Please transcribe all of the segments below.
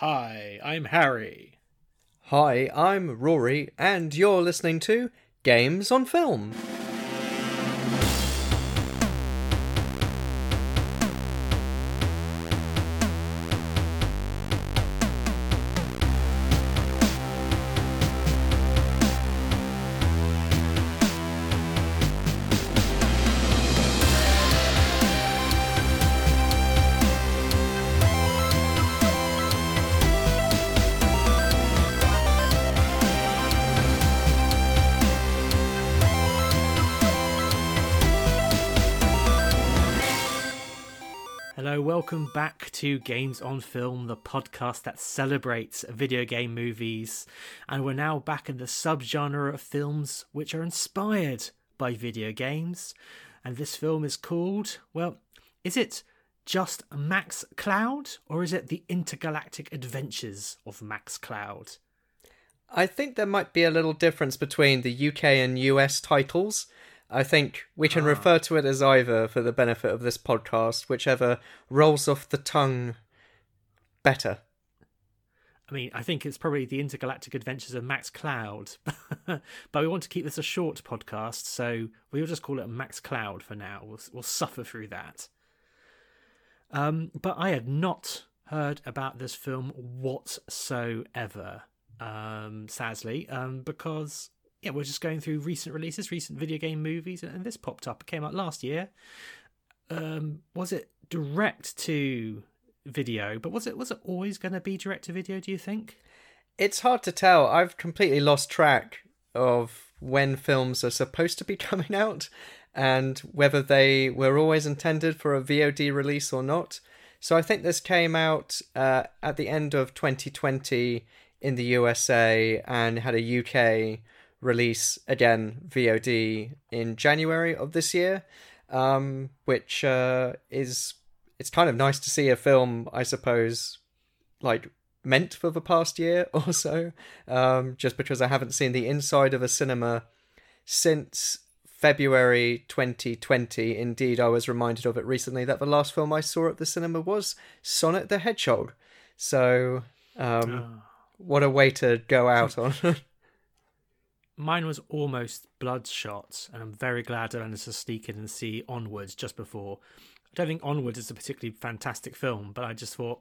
Hi, I'm Harry. Hi, I'm Rory, and you're listening to Games on Film. Welcome back to Games on Film, the podcast that celebrates video game movies. And we're now back in the subgenre of films which are inspired by video games. And this film is called, well, is it just Max Cloud or is it the intergalactic adventures of Max Cloud? I think there might be a little difference between the UK and US titles. I think we can Ah. refer to it as either for the benefit of this podcast, whichever rolls off the tongue better. I mean, I think it's probably the intergalactic adventures of Max Cloud, but we want to keep this a short podcast, so we'll just call it Max Cloud for now. We'll, we'll suffer through that. Um, but I had not heard about this film whatsoever, um, sadly, um, because yeah, we're just going through recent releases, recent video game movies, and this popped up. It came out last year. Um, was it direct to video? But was it was it always going to be direct to video? Do you think? It's hard to tell. I've completely lost track of when films are supposed to be coming out and whether they were always intended for a VOD release or not. So I think this came out uh, at the end of 2020 in the USA and had a UK release again VOD in January of this year, um, which uh, is it's kind of nice to see a film, I suppose, like meant for the past year or so. Um, just because I haven't seen the inside of a cinema since February 2020. Indeed, I was reminded of it recently that the last film I saw at the cinema was Sonic the Hedgehog. So, um, what a way to go out on. Mine was almost Bloodshot, and I'm very glad I managed to sneak in and see Onwards just before. I don't think Onwards is a particularly fantastic film, but I just thought,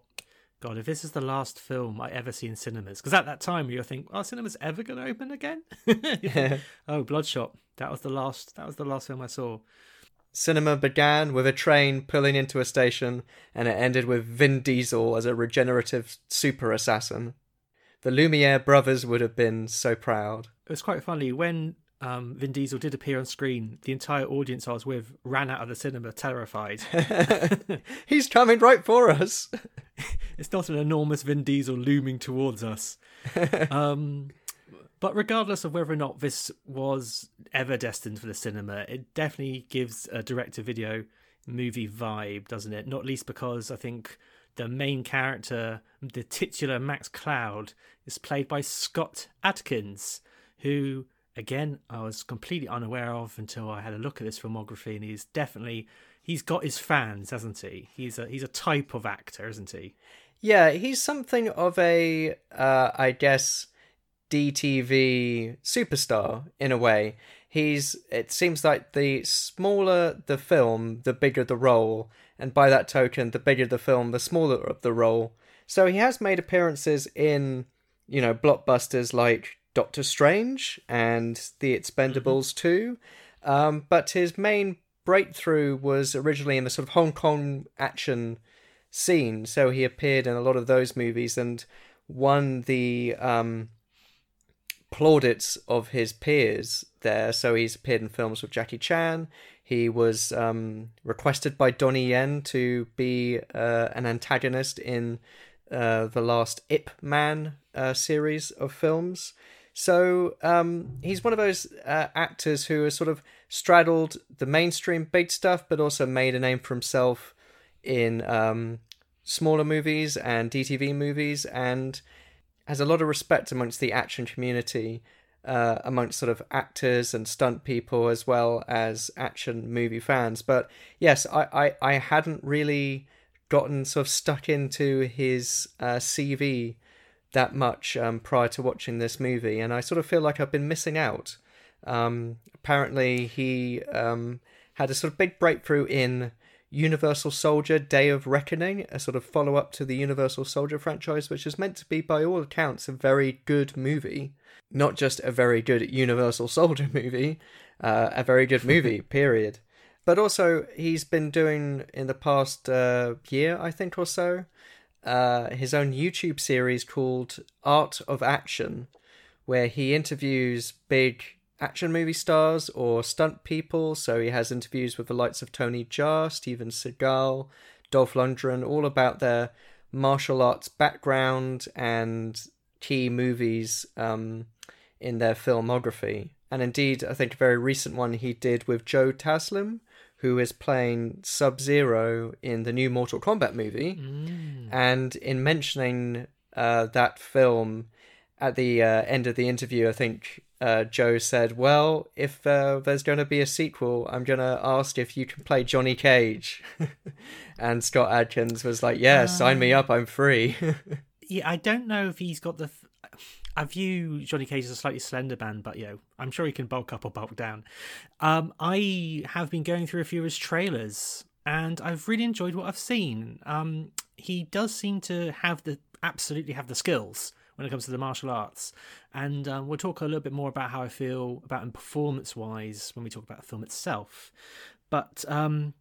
God, if this is the last film I ever see in cinemas, because at that time you think, "Are cinemas ever going to open again?" Think, oh, Bloodshot. That was the last. That was the last film I saw. Cinema began with a train pulling into a station, and it ended with Vin Diesel as a regenerative super assassin. The Lumiere brothers would have been so proud. It was quite funny when um, Vin Diesel did appear on screen. The entire audience I was with ran out of the cinema terrified. He's coming right for us. it's not an enormous Vin Diesel looming towards us. um, but regardless of whether or not this was ever destined for the cinema, it definitely gives a direct-to-video movie vibe, doesn't it? Not least because I think the main character, the titular Max Cloud, is played by Scott Adkins, who again I was completely unaware of until I had a look at this filmography, and he's definitely he's got his fans, hasn't he? He's a he's a type of actor, isn't he? Yeah, he's something of a, uh, I guess, DTV superstar in a way. He's. It seems like the smaller the film, the bigger the role, and by that token, the bigger the film, the smaller of the role. So he has made appearances in, you know, blockbusters like Doctor Strange and The Expendables 2. Um, but his main breakthrough was originally in the sort of Hong Kong action scene. So he appeared in a lot of those movies and won the um, plaudits of his peers there. So he's appeared in films with Jackie Chan. He was um, requested by Donnie Yen to be uh, an antagonist in uh, the last Ip Man uh, series of films. So um, he's one of those uh, actors who has sort of straddled the mainstream big stuff, but also made a name for himself in um, smaller movies and DTV movies, and has a lot of respect amongst the action community, uh, amongst sort of actors and stunt people as well as action movie fans. But yes, I, I, I hadn't really gotten sort of stuck into his uh, CV that much um, prior to watching this movie, and I sort of feel like I've been missing out. Um, apparently, he um, had a sort of big breakthrough in Universal Soldier Day of Reckoning, a sort of follow up to the Universal Soldier franchise, which is meant to be, by all accounts, a very good movie. Not just a very good Universal Soldier movie, uh, a very good movie, period. But also, he's been doing in the past uh, year, I think, or so, uh, his own YouTube series called Art of Action, where he interviews big action movie stars or stunt people. So he has interviews with the likes of Tony Jaa, Steven Seagal, Dolph Lundgren, all about their martial arts background and key movies um, in their filmography. And indeed, I think a very recent one he did with Joe Taslim, who is playing Sub Zero in the new Mortal Kombat movie. Mm. And in mentioning uh, that film at the uh, end of the interview, I think uh, Joe said, Well, if uh, there's going to be a sequel, I'm going to ask if you can play Johnny Cage. and Scott Adkins was like, Yeah, sign me up, I'm free. yeah, I don't know if he's got the. Th- I view Johnny Cage as a slightly slender man, but you know, I'm sure he can bulk up or bulk down. Um, I have been going through a few of his trailers, and I've really enjoyed what I've seen. Um, he does seem to have the absolutely have the skills when it comes to the martial arts, and um, we'll talk a little bit more about how I feel about him performance wise when we talk about the film itself. But um,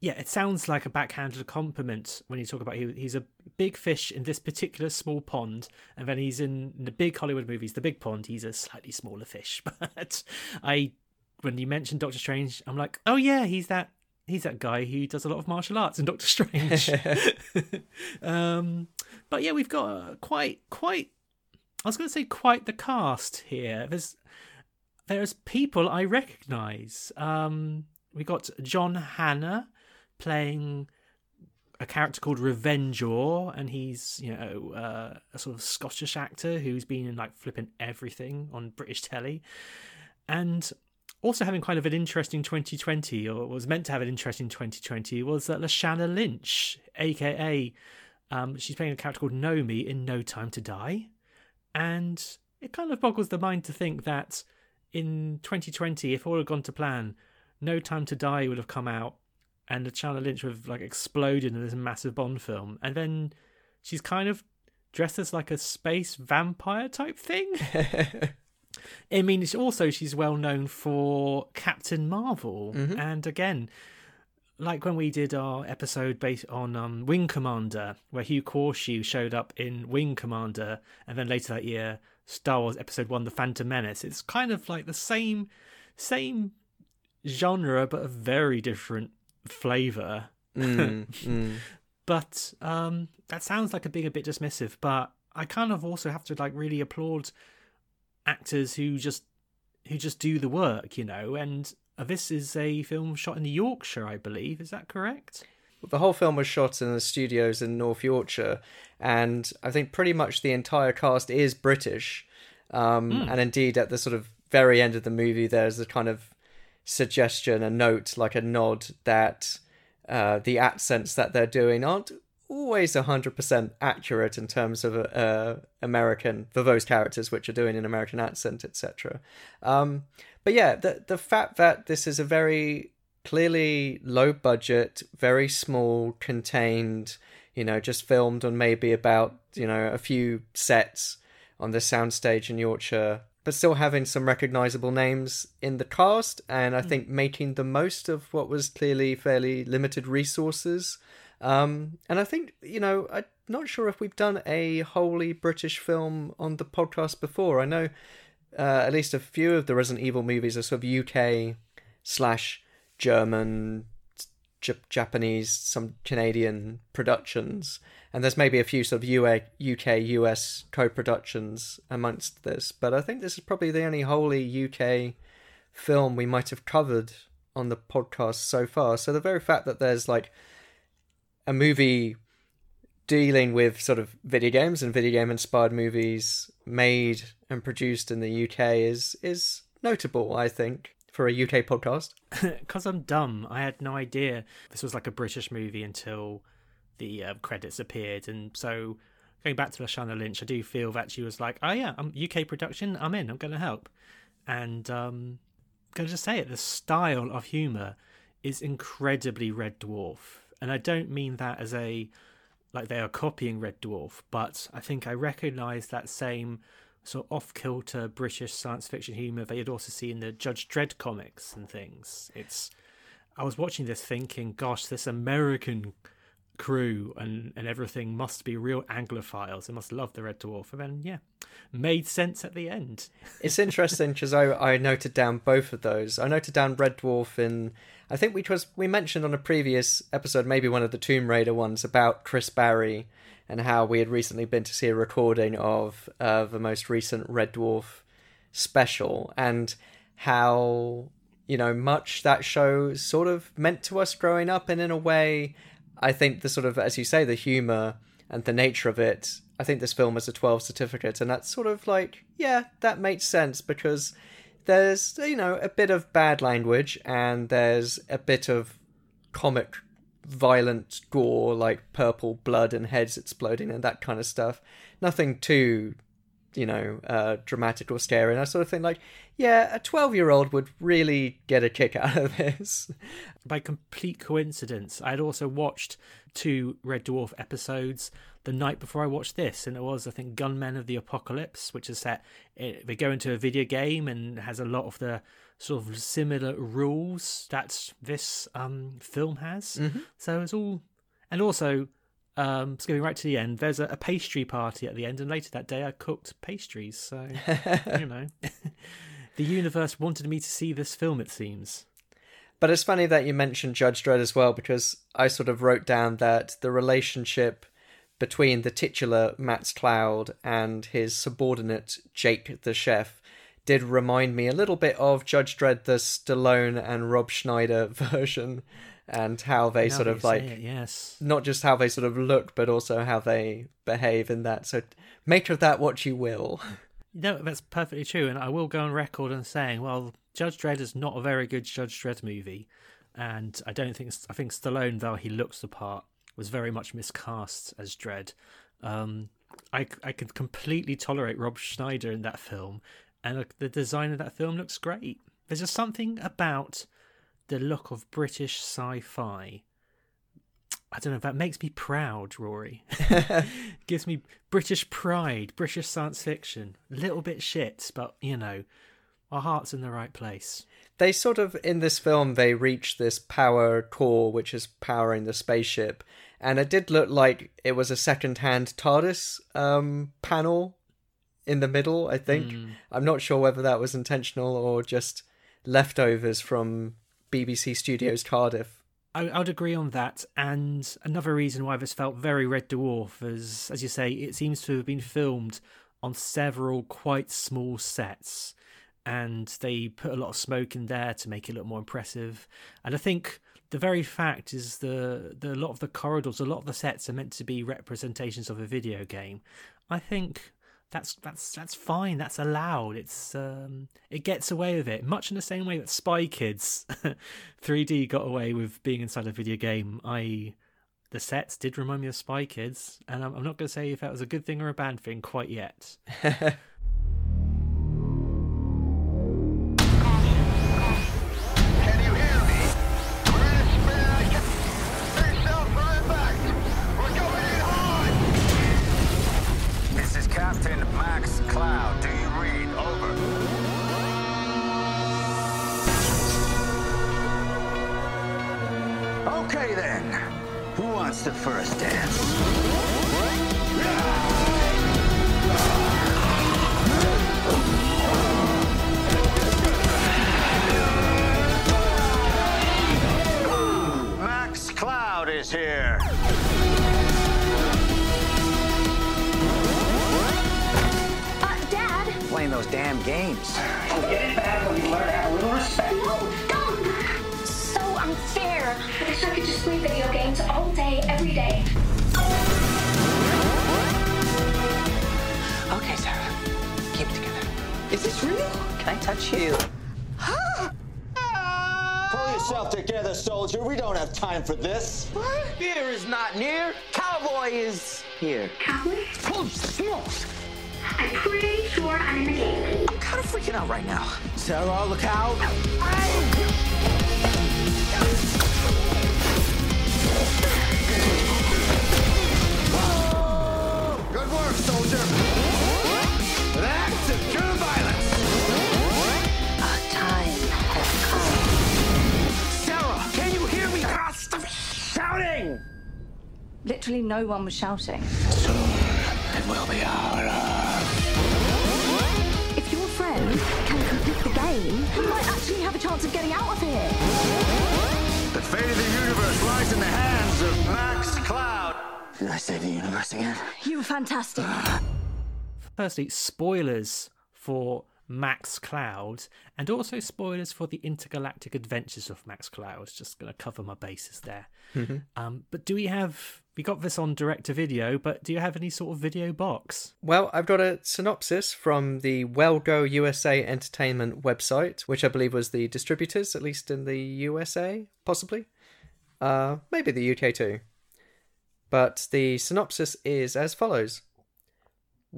yeah, it sounds like a backhanded compliment when you talk about he, he's a big fish in this particular small pond, and then he's in, the big Hollywood movies, the big pond. He's a slightly smaller fish. But I, when you mentioned Doctor Strange, I'm like, oh yeah, he's that he's that guy who does a lot of martial arts in Doctor Strange. um, but yeah, we've got quite quite. I was going to say quite the cast here. There's there's people I recognise. Um, we got John Hannah playing a character called Revengor, and he's you know uh, a sort of Scottish actor who's been in like flipping everything on British telly, and also having kind of an interesting 2020, or was meant to have an interesting 2020, was uh, Lashana Lynch, aka um, she's playing a character called Nomi in No Time to Die, and it kind of boggles the mind to think that in 2020, if all had gone to plan, No Time to Die would have come out and Lashana Lynch would have like exploded in this massive Bond film, and then she's kind of dressed as like a space vampire type thing. I mean, it's also she's well known for Captain Marvel, Mhm. and again, like when we did our episode based on um, Wing Commander, where Hugh Quarshie showed up in Wing Commander, and then later that year, Star Wars Episode One: The Phantom Menace. It's kind of like the same, same genre, but a very different flavor. Mm, mm. But um, that sounds like a being a bit dismissive. But I kind of also have to like really applaud actors who just who just do the work, you know. And uh, this is a film shot in Yorkshire, I believe. Is that correct? The whole film was shot in the studios in North Yorkshire, and I think pretty much the entire cast is British. Um, And indeed, at the sort of very end of the movie, there's a kind of suggestion, a note, like a nod that uh, the accents that they're doing aren't always 100% accurate in terms of uh, American, for those characters which are doing an American accent, etc. Um, but yeah, the, the fact that this is a very clearly low budget, very small, contained, you know, just filmed on maybe about, you know, a few sets on the soundstage in Yorkshire, but still having some recognizable names in the cast, and I think making the most of what was clearly fairly limited resources. Um, and I think, you know, I'm not sure if we've done a wholly British film on the podcast before. I know uh, at least a few of the Resident Evil movies are sort of UK slash German, J- Japanese, some Canadian productions, and there's maybe a few sort of UA, UK US co-productions amongst this. But I think this is probably the only wholly UK film we might have covered on the podcast so far. So the very fact that there's like a movie dealing with sort of video games and video game inspired movies made and produced in the UK is is notable, I think, for a UK podcast. Because I'm dumb, I had no idea this was like a British movie until the uh, credits appeared, and so going back to Lashana Lynch, I do feel that she was like, "Oh yeah, I'm UK production. I'm in. I'm going to help." And um, I'm going to just say it: the style of humor is incredibly Red Dwarf, and I don't mean that as a like they are copying Red Dwarf, but I think I recognise that same sort of off kilter British science fiction humour that you'd also see in the Judge Dredd comics and things. It's I was watching this thinking, gosh, this American crew and, and everything must be real Anglophiles. They must love the Red Dwarf. And then, yeah, made sense at the end. it's interesting because I, I noted down both of those. I noted down Red Dwarf in, I think which was, we mentioned on a previous episode, maybe one of the Tomb Raider ones, about Chris Barrie and how we had recently been to see a recording of uh, the most recent Red Dwarf special and how you know much that show sort of meant to us growing up and in a way i think the sort of as you say the humor and the nature of it i think this film is a 12 certificate and that's sort of like yeah that makes sense because there's you know a bit of bad language and there's a bit of comic violent gore like purple blood and heads exploding and that kind of stuff nothing too you know, uh, dramatic or scary. And I sort of think like, yeah, a 12 year old would really get a kick out of this. By complete coincidence, I had also watched two Red Dwarf episodes the night before I watched this, and it was, I think, Gunmen of the Apocalypse, which is set, it, they go into a video game and has a lot of the sort of similar rules that this um, film has. Mm-hmm. So it's all, and also um, skipping right to the end, there's a, a, pastry party at the end, and later that day I cooked pastries. So, you know, the universe wanted me to see this film, it seems. But it's funny that you mentioned Judge Dredd as well, because I sort of wrote down that the relationship between the titular Max Cloud and his subordinate Jake the chef did remind me a little bit of Judge Dredd, the Stallone and Rob Schneider version and how they now sort of like it, yes. not just how they sort of look but also how they behave in that. So make of that what you will no that's perfectly true and i will go on record and saying well judge dredd is not a very good judge dredd movie and i don't think i think stallone though he looks the part was very much miscast as dredd um, i i could completely tolerate rob schneider in that film and the design of that film looks great there's just something about the look of British sci-fi. I don't know. That makes me proud, Rory. Gives me British pride, British science fiction. A little bit shit, but you know, our heart's in the right place. They sort of in this film they reach this power core which is powering the spaceship, and it did look like it was a second-hand TARDIS um, panel in the middle. I think mm. I'm not sure whether that was intentional or just leftovers from BBC Studios Cardiff. I, I would agree on that. And another reason why this felt very Red Dwarf is, as you say, it seems to have been filmed on several quite small sets. And they put a lot of smoke in there to make it look more impressive. And I think the very fact is the, the a lot of the corridors, a lot of the sets are meant to be representations of a video game. I think that's that's that's fine. That's allowed. It's um, it gets away with it, much in the same way that Spy Kids 3D got away with being inside a video game. I the sets did remind me of Spy Kids, and I'm, I'm not going to say if that was a good thing or a bad thing quite yet. wants the first dance? Max Cloud is here. Uh, Dad. Playing those damn games. You'll get it back when you learn to have a little respect. No, don't. So unfair. I wish I could just play video games all day, every day. Okay, Sarah. Keep it together. Is this real? Can I touch you? Pull yourself together, soldier. We don't have time for this. What? Fear is not near. Cowboy is here. Cowboy? Oh, smokes! I'm pretty sure I'm in the game. I'm kind of freaking out right now. Sarah, look out. Good Literally no one was shouting. Soon it will be our If your friend can complete the game, he might actually have a chance of getting out of here. The fate of the universe lies in the hands of Max Cloud. Did I save the universe again? You were fantastic. Firstly, spoilers for Max Cloud, and also spoilers for the intergalactic adventures of Max Cloud. Just going to cover my bases there. Um, but do we have? We got this on direct to video, but do you have any sort of video box? Well, I've got a synopsis from the Well Go USA Entertainment website, which I believe was the distributors, at least in the USA, possibly. Uh, maybe the UK too. But the synopsis is as follows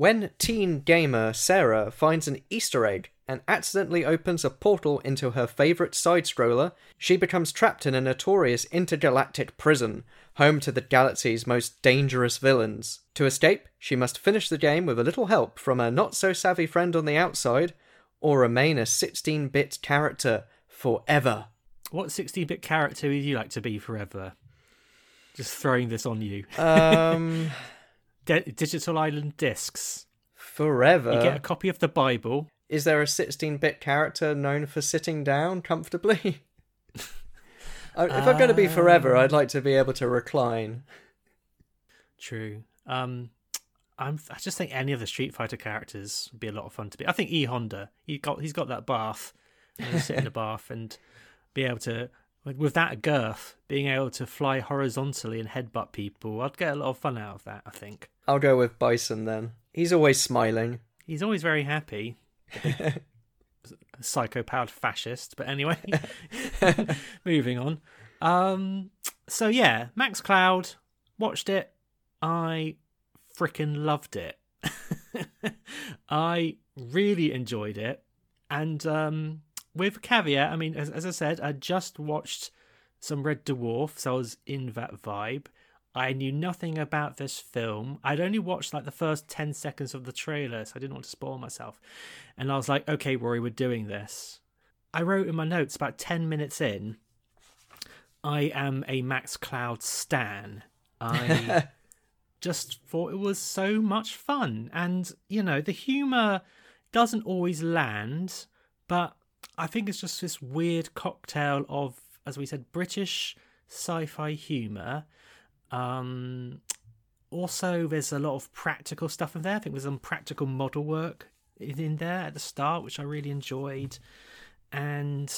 When teen gamer Sarah finds an Easter egg and accidentally opens a portal into her favourite side scroller, she becomes trapped in a notorious intergalactic prison, home to the galaxy's most dangerous villains. To escape, she must finish the game with a little help from a not so savvy friend on the outside, or remain a 16 bit character forever. What 16-bit character would you like to be forever? Just throwing this on you. Um, D- Digital Island discs. forever. You get a copy of the Bible. Is there a 16 bit character known for sitting down comfortably? If I'm going to be forever, I'd like to be able to recline. True. Um, I'm. I just think any of the Street Fighter characters would be a lot of fun to be. I think E Honda. He got. He's got that bath. And sit in the bath and be able to, with that girth, being able to fly horizontally and headbutt people. I'd get a lot of fun out of that. I think I'll go with Bison then. He's always smiling. he's always very happy. Psycho-powered fascist. But anyway, moving on. Um. So yeah, Max Cloud watched it. I freaking loved it. I really enjoyed it, and um, with caveat, I mean, as, as I said, I just watched some Red Dwarf, so I was in that vibe. I knew nothing about this film. I'd only watched like the first 10 seconds of the trailer, so I didn't want to spoil myself. And I was like, okay, Rory, we're doing this. I wrote in my notes about 10 minutes in, I am a Max Cloud stan. I just thought it was so much fun. And, you know, the humour doesn't always land, but I think it's just this weird cocktail of, as we said, British sci fi humour. Um, also, there's a lot of practical stuff in there. I think there's some practical model work in there at the start, which I really enjoyed. And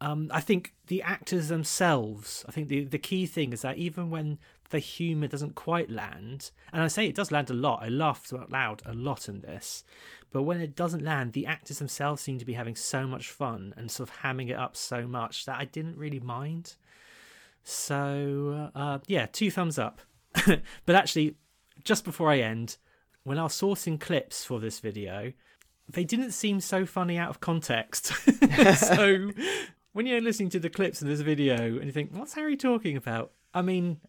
um, I think the actors themselves, I think the, the key thing is that even when the humour doesn't quite land, and I say it does land a lot, I laughed out loud a lot in this, but when it doesn't land, the actors themselves seem to be having so much fun and sort of hamming it up so much that I didn't really mind. So, uh, yeah, two thumbs up. but actually, just before I end, when I was sourcing clips for this video, they didn't seem so funny out of context. so when you're listening to the clips in this video and you think, what's Harry talking about? I mean,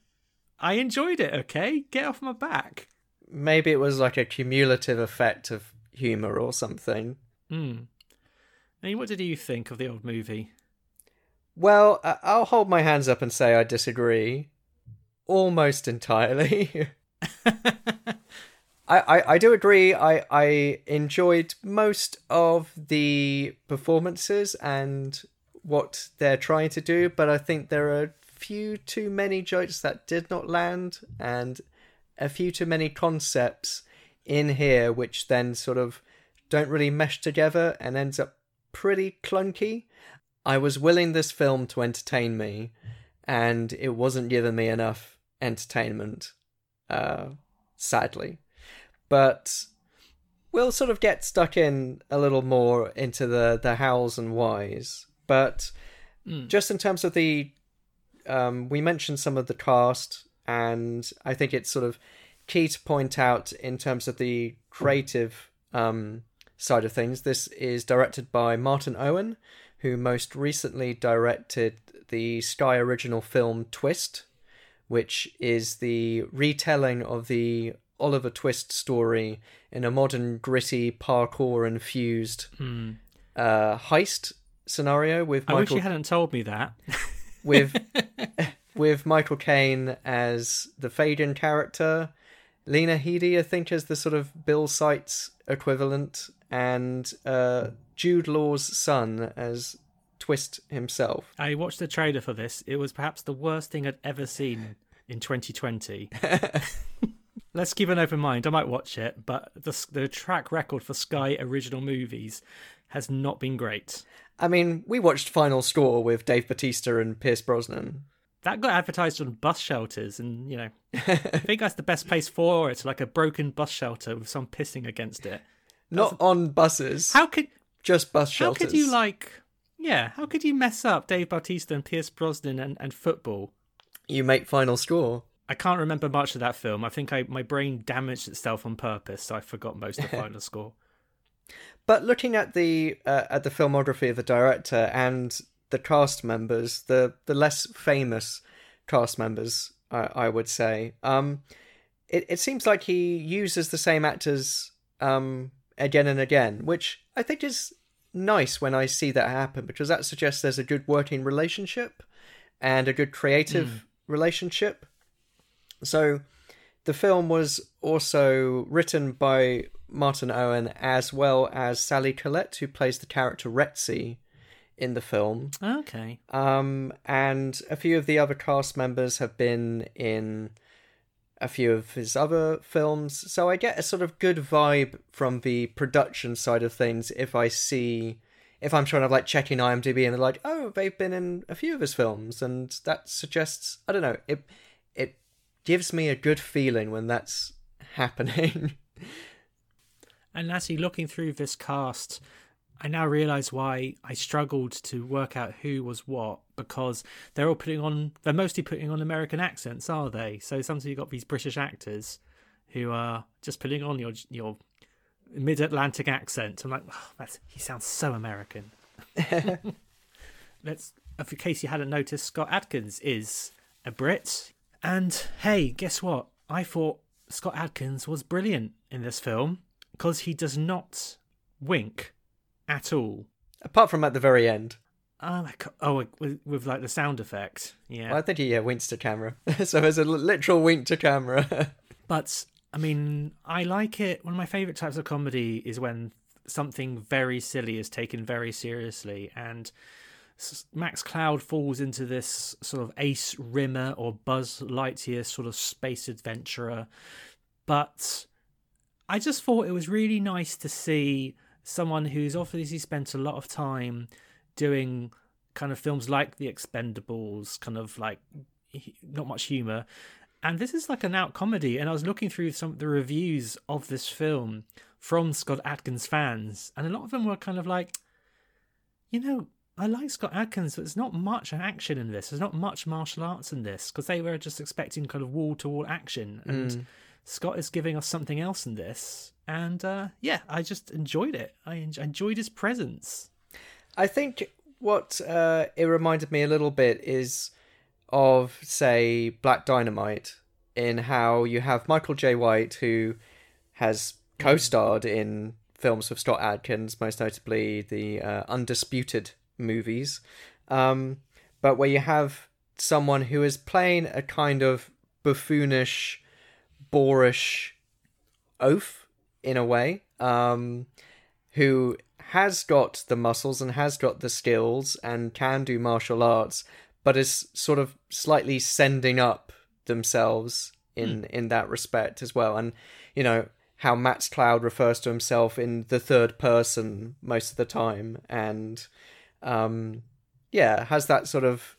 I enjoyed it, okay? Get off my back. Maybe it was like a cumulative effect of humour or something. Hmm. I mean, what did you think of the old movie? Well, I'll hold my hands up and say I disagree almost entirely. I, I, I do agree. I, I enjoyed most of the performances and what they're trying to do, but I think there are a few too many jokes that did not land and a few too many concepts in here which then sort of don't really mesh together and ends up pretty clunky. I was willing this film to entertain me, and it wasn't giving me enough entertainment, uh, sadly. But we'll sort of get stuck in a little more into the, the hows and whys. But just in terms of the, um, we mentioned some of the cast, and I think it's sort of key to point out in terms of the creative um, side of things. This is directed by Martin Owen, who most recently directed the Sky original film Twist, which is the retelling of the Oliver Twist story in a modern, gritty, parkour infused uh, heist scenario with I wish you hadn't told me that. with with Michael Caine as the Fagin character, Lena Headey, I think, as the sort of Bill Sikes equivalent, and uh, Jude Law's son as Twist himself. I watched the trailer for this. It was perhaps the worst thing I'd ever seen in 2020. Let's keep an open mind. I might watch it, but the the track record for Sky original movies has not been great. I mean, we watched Final Score with Dave Bautista and Pierce Brosnan. That got advertised on bus shelters, and you know, I think that's the best place for it. Like a broken bus shelter with some pissing against it. Not on buses, How could just bus shelters. how could you like? Yeah, how could you mess up Dave Bautista and Pierce Brosnan and, and football? You make Final Score. I can't remember much of that film. I think I my brain damaged itself on purpose, so I forgot most of the final score. But looking at the uh, at the filmography of the director and the cast members, the the less famous cast members, I, I would say, um, it it seems like he uses the same actors um, again and again, which I think is nice when I see that happen because that suggests there's a good working relationship and a good creative relationship. So the film was also written by Martin Owen as well as Sally Collette, who plays the character Retzi in the film. Okay. Um, and a few of the other cast members have been in a few of his other films. So I get a sort of good vibe from the production side of things if I see. If I'm trying to like checking IMDb and they're like, oh, they've been in a few of his films, and that suggests I don't know it it gives me a good feeling when that's happening. And actually, looking through this cast, I now realise why I struggled to work out who was what because they're all putting on, they're mostly putting on American accents, are they? So sometimes you've got these British actors who are just putting on your your mid Atlantic accent. I'm like, oh, that's, he sounds so American. Let's, uh, in case you hadn't noticed, Scott Adkins is a Brit. And hey, guess what? I thought Scott Adkins was brilliant in this film because he does not wink at all. Apart from at the very end, ah, Oh my god! Oh, with, with like the sound effect, yeah. well, I think he yeah, winks to camera. so there's a literal wink to camera. But I mean, I like it. One of my favorite types of comedy is when something very silly is taken very seriously, and Max Cloud falls into this sort of Ace Rimmer or Buzz Lightyear sort of space adventurer. But I just thought it was really nice to see someone who's obviously spent a lot of time doing kind of films like The Expendables, kind of like not much humor. And this is like an out comedy. And I was looking through some of the reviews of this film from Scott Adkins fans, and a lot of them were kind of like, you know, I like Scott Adkins, but there's not much action in this. There's not much martial arts in this because they were just expecting kind of wall to wall action. And mm. Scott is giving us something else in this. And uh, yeah, I just enjoyed it. I en- enjoyed his presence. I think what uh, it reminded me a little bit is of, say, Black Dynamite, in how you have Michael Jai White, who has co starred in films with Scott Adkins, most notably the uh, Undisputed movies, um, but where you have someone who is playing a kind of buffoonish, boorish oaf in a way, um, who has got the muscles and has got the skills and can do martial arts, but is sort of slightly sending up themselves in in that respect as well. And you know how Max Cloud refers to himself in the third person most of the time, and um, yeah, has that sort of.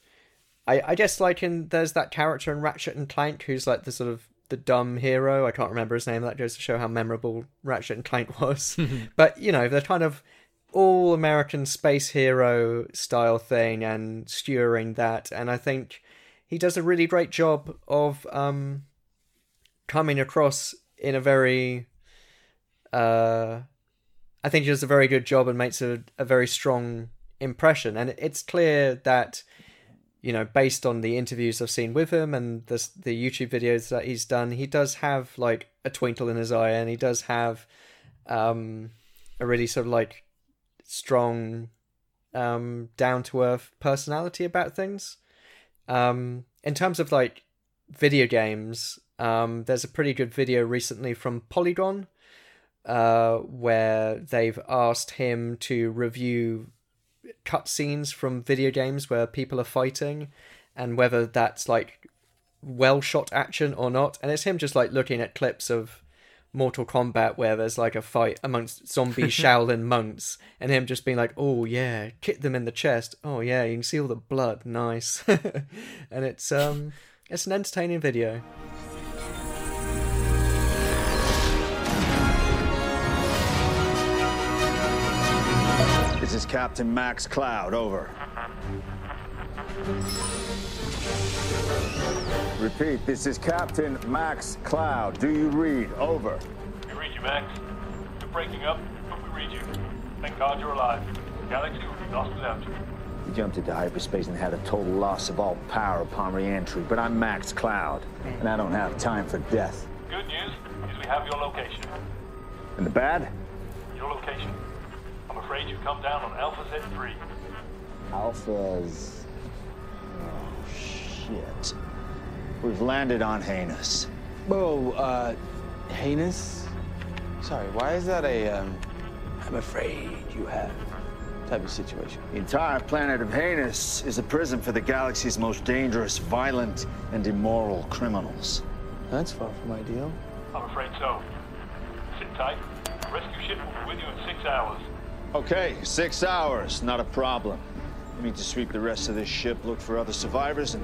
I I guess like in there's that character in Ratchet and Clank who's like the sort of the dumb hero. I can't remember his name. That goes to show how memorable Ratchet and Clank was. but you know, they're kind of all American space hero style thing and skewering that. And I think he does a really great job of um, coming across in a very. Uh, I think he does a very good job and makes a, a very strong impression. And it's clear that, you know, based on the interviews I've seen with him and the the YouTube videos that he's done, he does have like a twinkle in his eye, and he does have um, a really sort of like strong, um, down to earth personality about things. Um, in terms of like video games, um, there's a pretty good video recently from Polygon uh, where they've asked him to review cutscenes from video games where people are fighting and whether that's like well shot action or not. And it's him just like looking at clips of Mortal Kombat where there's like a fight amongst zombie Shaolin monks and him just being like, oh yeah, kick them in the chest. Oh yeah, you can see all the blood. Nice. and it's um it's an entertaining video. Is Captain Max Cloud, over. Repeat, this is Captain Max Cloud. Do you read? Over. We read you, Max. You're breaking up, but we read you. Thank God you're alive. Galaxy would be lost without you. We jumped into hyperspace and had a total loss of all power upon re-entry, but I'm Max Cloud, and I don't have time for death. Good news is we have your location. And the bad? Your location. I'm afraid you've come down on Alpha Set 3. Alpha's... Oh, shit. We've landed on Hanus. Whoa, uh, heinous? Sorry, why is that a, um, I'm afraid you have type of situation? The entire planet of Hanus is a prison for the galaxy's most dangerous, violent, and immoral criminals. That's far from ideal. I'm afraid so. Sit tight. The rescue ship will be with you in six hours. Okay, six hours, not a problem. We need to sweep the rest of this ship, look for other survivors, and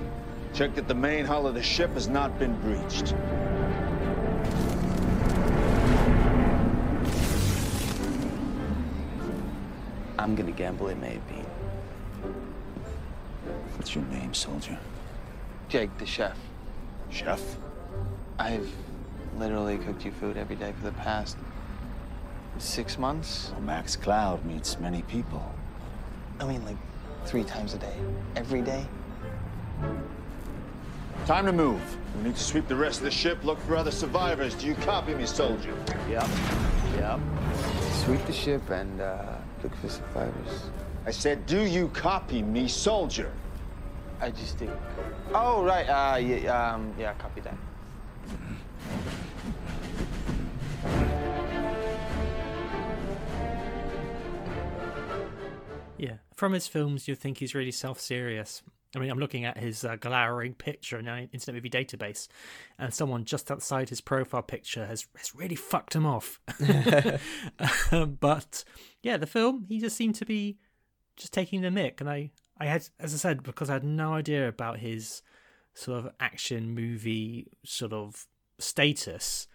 check that the main hull of the ship has not been breached. I'm gonna gamble it may have been. What's your name, soldier? Jake, the chef. Chef? I've literally cooked you food every day for the past six months. Well, Max Cloud meets many people. I mean, like three times a day, every day. Time to move. We need to sweep the rest of the ship, look for other survivors. Do you copy me, soldier? Yep. Yep. Sweep the ship and uh, look for survivors. I said, do you copy me, soldier? I just did. Oh right. Uh, yeah. Um, yeah. Copy that. From his films, you'd think he's really self-serious. I mean, I'm looking at his uh, glowering picture in an Internet Movie Database, and someone just outside his profile picture has has really fucked him off. Um, but yeah, the film he just seemed to be just taking the mick, and I I had, as I said, because I had no idea about his sort of action movie sort of status.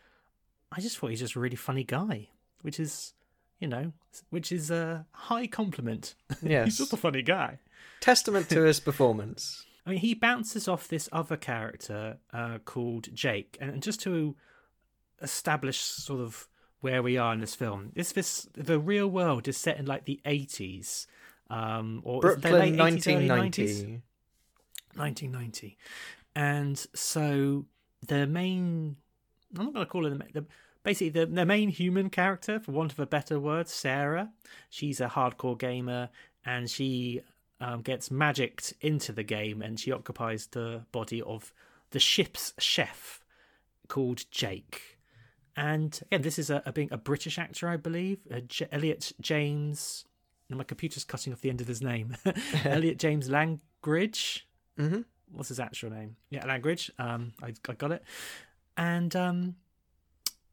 I just thought he's just a really funny guy, which is you know, which is a high compliment. Yes. he's just a funny guy. Testament to his performance. I mean, he bounces off this other character uh, called Jake, and just to establish sort of where we are in this film, is this the real world is set in like the eighties, um, or the Brooklyn, late 80s, early 1990. 90s? 1990, and so the main, I'm not going to call it the, the basically the, the main human character, for want of a better word, Sarah. She's a hardcore gamer, and she um, gets magicked into the game, and she occupies the body of the ship's chef called Jake. And again, this is a, a being a British actor, I believe, uh, J- Elliot James. My computer's cutting off the end of his name. Elliot James Langridge. Mhm. What's his actual name? Yeah, Langridge. Um, I, I got it. And um,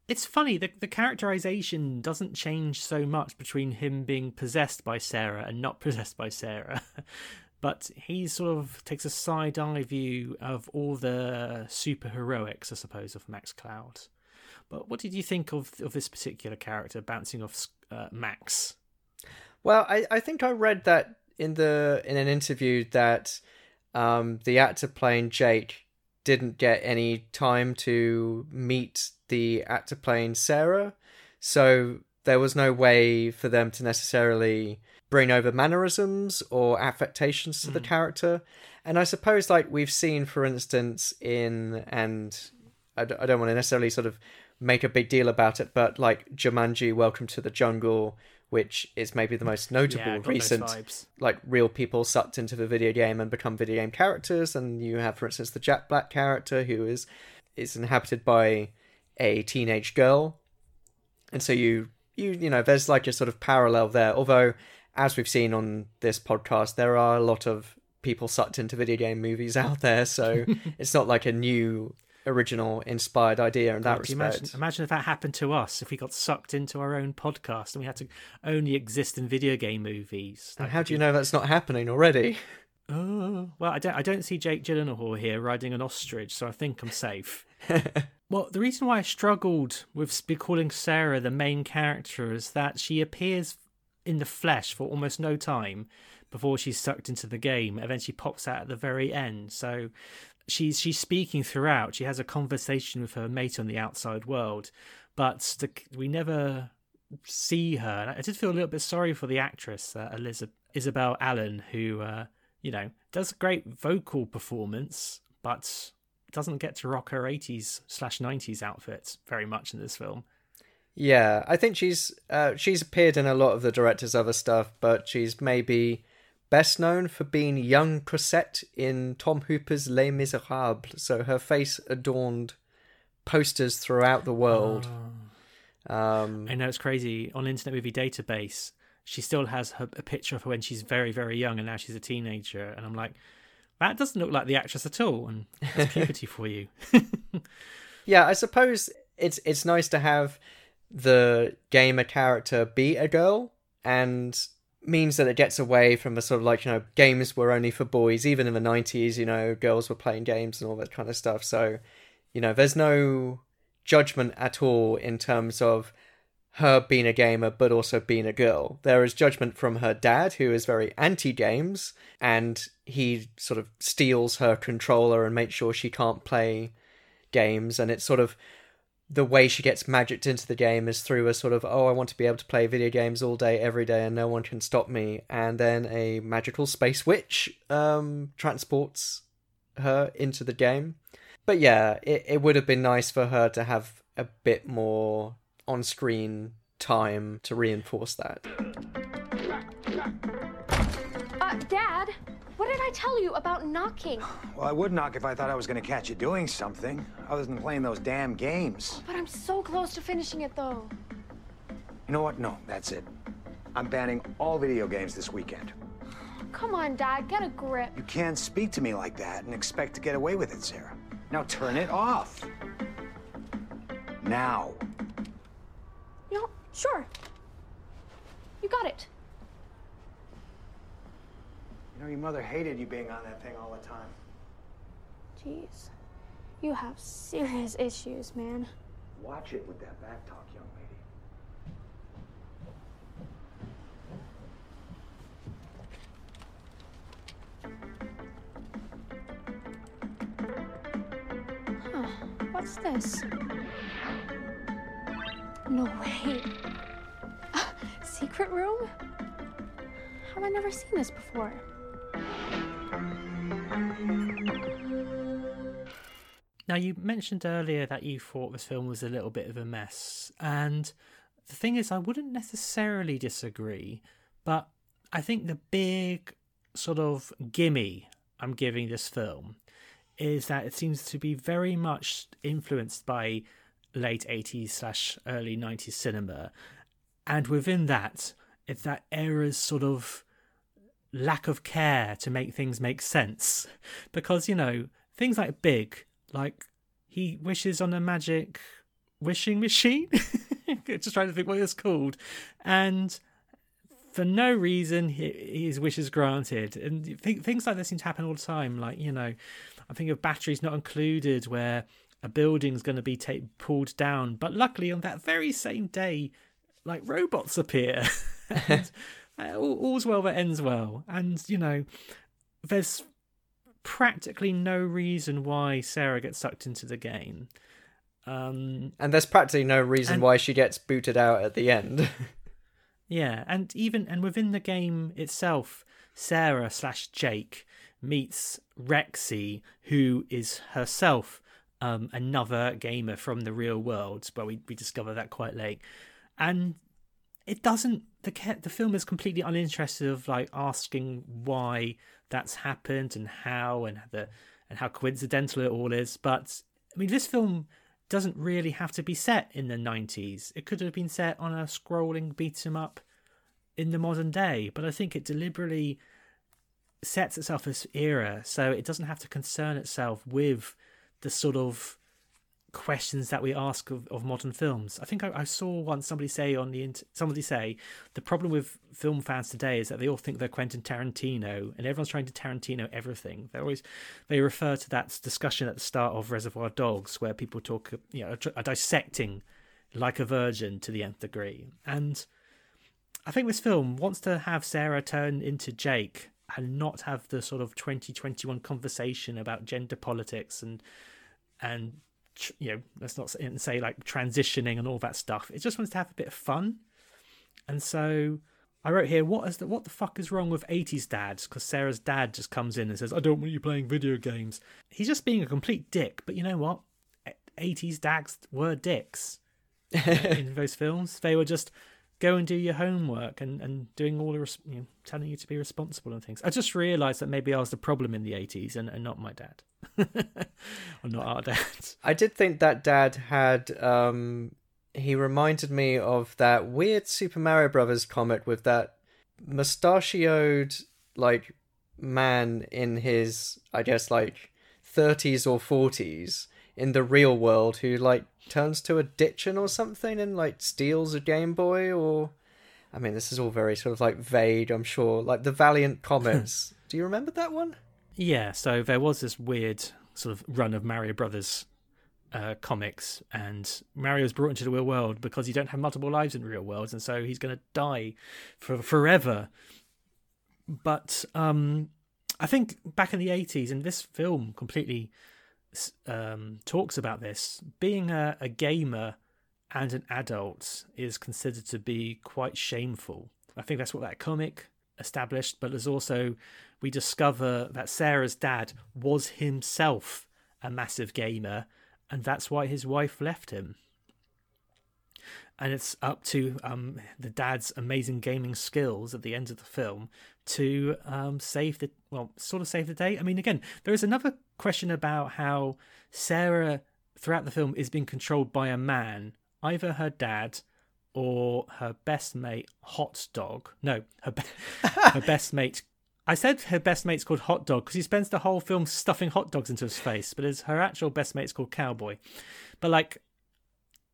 it's funny the the characterization doesn't change so much between him being possessed by Sarah and not possessed by Sarah. but he sort of takes a side eye view of all the super heroics I suppose, of Max Cloud. But what did you think of of this particular character bouncing off uh, Max? Well, I, I think I read that in the in an interview that um, the actor playing Jake didn't get any time to meet the actor playing Sarah, so there was no way for them to necessarily bring over mannerisms or affectations to the character. And I suppose, like we've seen, for instance, in and I, d- I don't want to necessarily sort of make a big deal about it, but like Jumanji: Welcome to the Jungle, which is maybe the most notable Yeah, recent like real people sucked into the video game and become video game characters. And you have, for instance, the Jack Black character who is is inhabited by a teenage girl, and so you you you know there's like a sort of parallel there. Although, as we've seen on this podcast, there are a lot of people sucked into video game movies out there, so it's not like a new original inspired idea in that God, respect. imagine, imagine if that happened to us, if we got sucked into our own podcast and we had to only exist in video game movies. and how do you be- know that's not happening already? Oh, well, I don't. I don't see Jake Gyllenhaal here riding an ostrich, so I think I'm safe. well, the reason why I struggled with calling Sarah the main character is that she appears in the flesh for almost no time before she's sucked into the game, and then she pops out at the very end. So she's she's speaking throughout. She has a conversation with her mate on the outside world, but the, we never see her. I did feel a little bit sorry for the actress, uh, Elizabeth, Isabelle Allen, who, uh, you know, does a great vocal performance, but doesn't get to rock her 80s slash 90s outfit very much in this film. Yeah, I think she's uh, she's appeared in a lot of the director's other stuff, but she's maybe best known for being young Cosette in Tom Hooper's Les Miserables. So her face adorned posters throughout the world. Um, I know it's crazy. On Internet Movie Database, she still has her, a picture of her when she's very, very young, and now she's a teenager. And I'm like, that doesn't look like the actress at all. And that's puberty for you. yeah, I suppose it's it's nice to have the gamer character be a girl and means that it gets away from the sort of like you know games were only for boys even in the 90s you know girls were playing games and all that kind of stuff so you know there's no judgment at all in terms of her being a gamer but also being a girl. There is judgment from her dad who is very anti games and he sort of steals her controller and makes sure she can't play games and it's sort of the way she gets magicked into the game is through a sort of oh I want to be able to play video games all day every day and no one can stop me and then a magical space witch um transports her into the game. But yeah it, it would have been nice for her to have a bit more on-screen time to reinforce that Uh, Dad, what did I tell you about knocking? Well, I would knock if I thought I was gonna catch you doing something, other than playing those damn games. But I'm so close to finishing it, though. You know what? No, that's it. I'm banning all video games this weekend. Come on, Dad, get a grip. You can't speak to me like that and expect to get away with it, Sarah. Now turn it off. Now. Sure. You got it. You know, your mother hated you being on that thing all the time. Jeez. You have serious issues, man. Watch it with that back talk, young lady. Huh. What's this? No way. Secret room? Have I never seen this before? Now, you mentioned earlier that you thought this film was a little bit of a mess. And the thing is, I wouldn't necessarily disagree, but I think the big sort of gimme I'm giving this film is that it seems to be very much influenced by late 80s slash early 90s cinema. And within that, it's that era's sort of lack of care to make things make sense. Because, you know, things like Big, like he wishes on a magic wishing machine. Just trying to think what it's called. And for no reason, his wish is granted. And th- things like this seem to happen all the time. Like, you know, I think of batteries not included, where a building's going to be ta- pulled down. But luckily, on that very same day, like robots appear. and Uh, all, all's well that ends well, and you know, there's practically no reason why Sarah gets sucked into the game. Um, And there's practically no reason And- why she gets booted out at the end. Yeah, and even and within the game itself, Sarah slash Jake meets Rexy, who is herself um, another gamer from the real world, but we we discover that quite late, and it doesn't the the film is completely uninterested of like asking why that's happened and how and the and how coincidental it all is, but I mean this film doesn't really have to be set in the 90s. It could have been set on a scrolling beat 'em up in the modern day, but I think it deliberately sets itself this era so it doesn't have to concern itself with the sort of questions that we ask of, of modern films. I think I, I saw once somebody say on the somebody say the problem with film fans today is that they all think they're Quentin Tarantino and everyone's trying to Tarantino everything. They always they refer to that discussion at the start of Reservoir Dogs where people talk you know are dissecting like a virgin to the nth degree. And I think this film wants to have Sarah turn into Jake and not have the sort of 2021 conversation about gender politics and and you know let's not say, say like transitioning and all that stuff. It just wants to have a bit of fun. And so I wrote here, what is the what the fuck is wrong with 80s dads? Because Sarah's dad just comes in and says, I don't want you playing video games. He's just being a complete dick. But you know what? 80s dads were dicks in those films. They were just go and do your homework and, and doing all the res- you know, telling you to be responsible and things. I just realised that maybe I was the problem in the 80s and, and not my dad. or not our dad. I did think that dad had um he reminded me of that weird Super Mario Brothers comic with that mustachioed like man in his I guess like 30s or 40s in the real world who like turns to a addiction or something and like steals a Game Boy or I mean this is all very sort of like vague I'm sure like the Valiant comics. Do you remember that one? Yeah, so there was this weird sort of run of Mario Brothers uh, comics, and Mario's brought into the real world because you don't have multiple lives in real worlds, and so he's going to die for forever. But um, I think back in the eighties, and this film completely um, talks about this. Being a, a gamer and an adult is considered to be quite shameful. I think that's what that comic established, but there's also we discover that Sarah's dad was himself a massive gamer, and that's why his wife left him. And it's up to um, the dad's amazing gaming skills at the end of the film to um, save the well, sort of save the day. I mean, again, there is another question about how Sarah throughout the film is being controlled by a man, either her dad or her best mate, Hot Dog. No, her be- her best mate. I said her best mate's called Hot Dog because he spends the whole film stuffing hot dogs into his face, but his her actual best mate's called Cowboy. But like,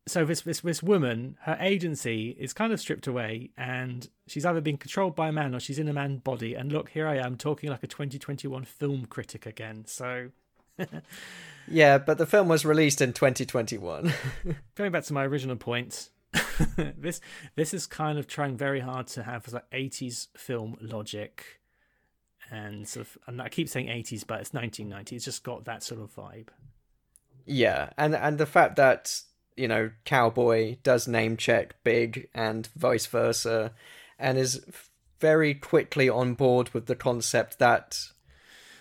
so this this this woman, her agency is kind of stripped away, and she's either being controlled by a man or she's in a man body. And look, here I am talking like a 2021 film critic again. So Yeah, but the film was released in 2021. going back to my original point, this this is kind of trying very hard to have like 80s film logic, and sort of. And I keep saying 80s, but it's 1990. It's just got that sort of vibe. Yeah, and and the fact that you know Cowboy does name check Big and vice versa, and is very quickly on board with the concept that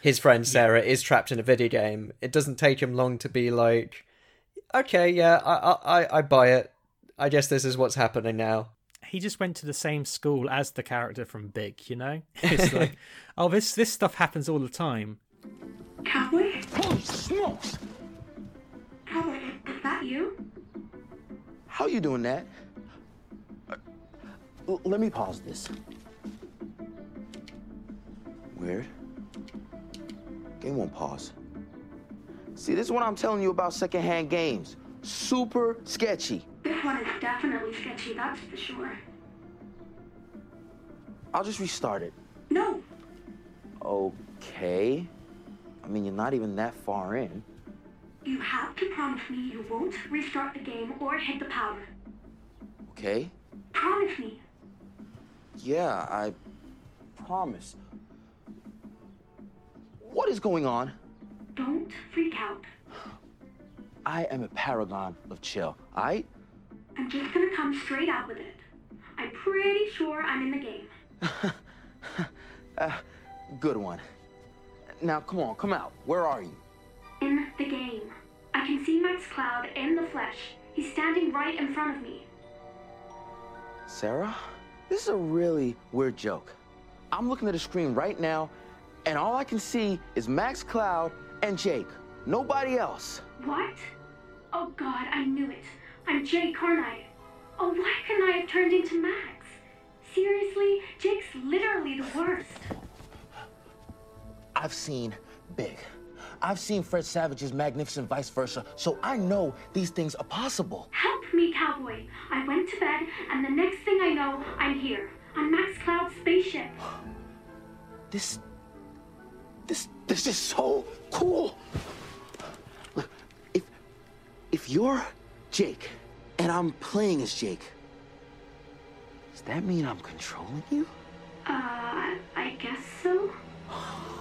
his friend Sarah is trapped in a video game. It doesn't take him long to be like, okay, yeah, I I I buy it. I guess this is what's happening now. He just went to the same school as the character from Big, you know. It's like, oh, this this stuff happens all the time. Cowboy? Holy smokes! Cowboy, is that you? How you doing that? Uh, let me pause this. Weird. Game won't pause. See, this is what I'm telling you about secondhand games. Super sketchy. This one is definitely sketchy, that's for sure. I'll just restart it. No, Okay. I mean, you're not even that far in. You have to promise me you won't restart the game or hit the power. Okay? Promise me. Yeah, I promise. What is going on? Don't freak out. I am a paragon of chill, alright? I'm just gonna come straight out with it. I'm pretty sure I'm in the game. Uh, good one. Now, come on, come out. Where are you? In the game. I can see Max Cloud in the flesh. He's standing right in front of me. Sarah? This is a really weird joke. I'm looking at a screen right now, and all I can see is Max Cloud and Jake. Nobody else. What? Oh god, I knew it. I'm Jake, aren't I? Oh, why couldn't I have turned into Max? Seriously, Jake's literally the worst. I've seen Big. I've seen Fred Savage's magnificent vice versa, so I know these things are possible. Help me, cowboy. I went to bed, and the next thing I know, I'm here. On Max Cloud's spaceship. This. This. This is so cool. Look, if. If you're Jake, and I'm playing as Jake, does that mean I'm controlling you? Uh, I guess so.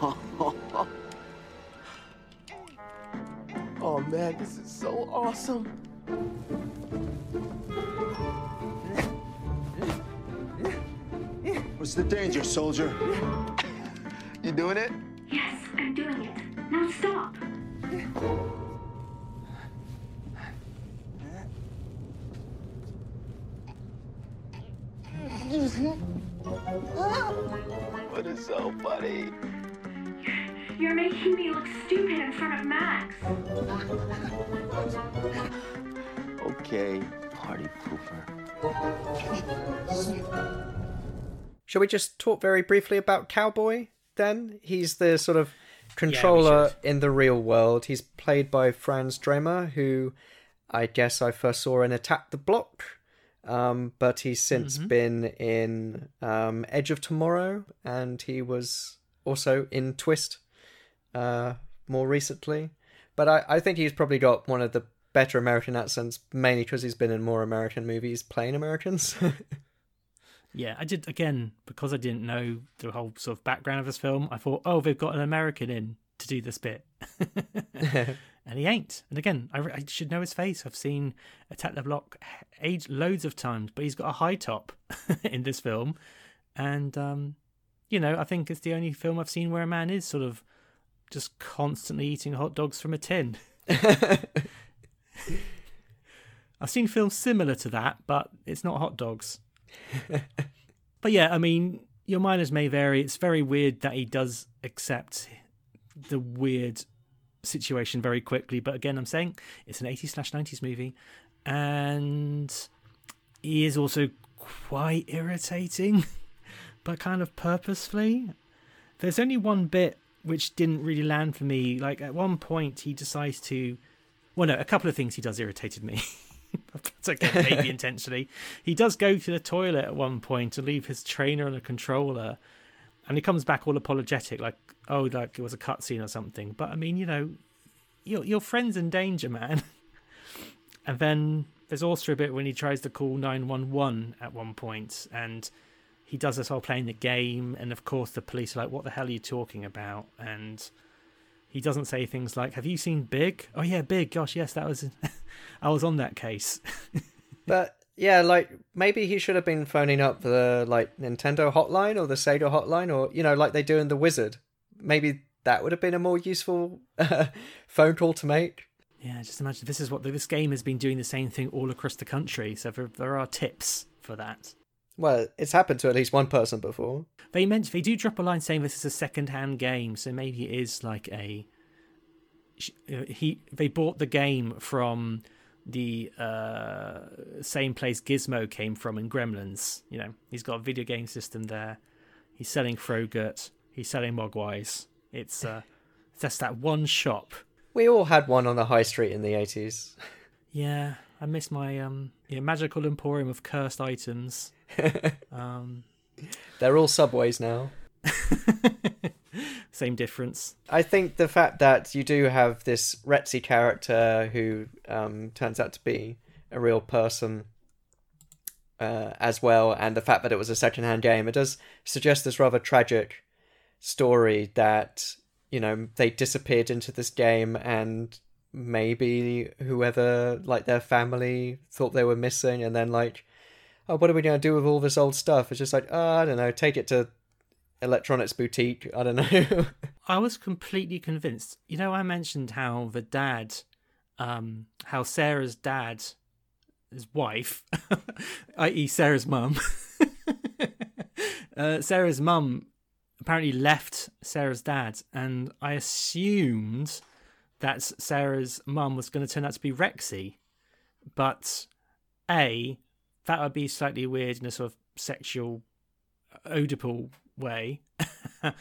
oh man, this is so awesome. What's the danger, soldier? You doing it? Yes, I'm doing it. Now stop. What is so funny? You're making me look stupid in front of Max. Okay, party pooper. Shall we just talk very briefly about Cowboy then? He's the sort of controller in the real world. He's played by Franz Drameh, who I guess I first saw in Attack the Block, um, but he's since been in um, Edge of Tomorrow, and he was also in Twist uh, more recently. But I, I think he's probably got one of the better American accents, mainly because he's been in more American movies playing Americans. Yeah, I did again because I didn't know the whole sort of background of this film. I thought, oh, they've got an American in to do this bit, and he ain't. And again, I, I should know his face. I've seen Attack the Block age loads of times, but he's got a high top in this film, and um, you know, I think it's the only film I've seen where a man is sort of just constantly eating hot dogs from a tin. I've seen films similar to that, but it's not hot dogs. but yeah, I mean, your minors may vary. It's very weird that he does accept the weird situation very quickly. But again, I'm saying it's an 80s slash 90s movie, and he is also quite irritating, but kind of purposefully. There's only one bit which didn't really land for me. Like at one point, he decides to. Well, no, a couple of things he does irritated me. That's okay, maybe intentionally. He does go to the toilet at one point to leave his trainer and a controller, and he comes back all apologetic, like, "Oh, like it was a cutscene or something." But I mean, you know, your your friend's in danger, man. and then there's also a bit when he tries to call nine one one at one point, and he does this while playing the game, and of course the police are like, "What the hell are you talking about?" and he doesn't say things like, "Have you seen Big?" Oh yeah, Big. Gosh, yes, that was. I was on that case. But yeah, like maybe he should have been phoning up the like Nintendo hotline or the Sega hotline or you know like they do in The Wizard. Maybe that would have been a more useful uh, phone call to make. yeah, just imagine this is what this game has been doing the same thing all across the country. So there are tips for that. Well, it's happened to at least one person before. They meant they do drop a line saying this is a second-hand game, so maybe it is like a he. They bought the game from the uh, same place Gizmo came from in Gremlins. You know, he's got a video game system there. He's selling Frogurt. He's selling Mogwais. It's uh, just that one shop. We all had one on the high street in the 80s. Yeah, I miss my um, yeah, magical emporium of cursed items. um, They're all subways now. same difference. I think the fact that you do have this Rexy character who um, turns out to be a real person uh, as well, and the fact that it was a second-hand game, it does suggest this rather tragic story that you know they disappeared into this game and maybe whoever like their family thought they were missing and then like oh what are we going to do with all this old stuff it's just like oh i don't know take it to electronics boutique i don't know I was completely convinced. You know, I mentioned how the dad, um, how Sarah's dad, his wife, i.e., Sarah's mum, uh, Sarah's mum apparently left Sarah's dad, and I assumed that Sarah's mum was going to turn out to be Rexy, but a that would be slightly weird in a sort of sexual, Oedipal way.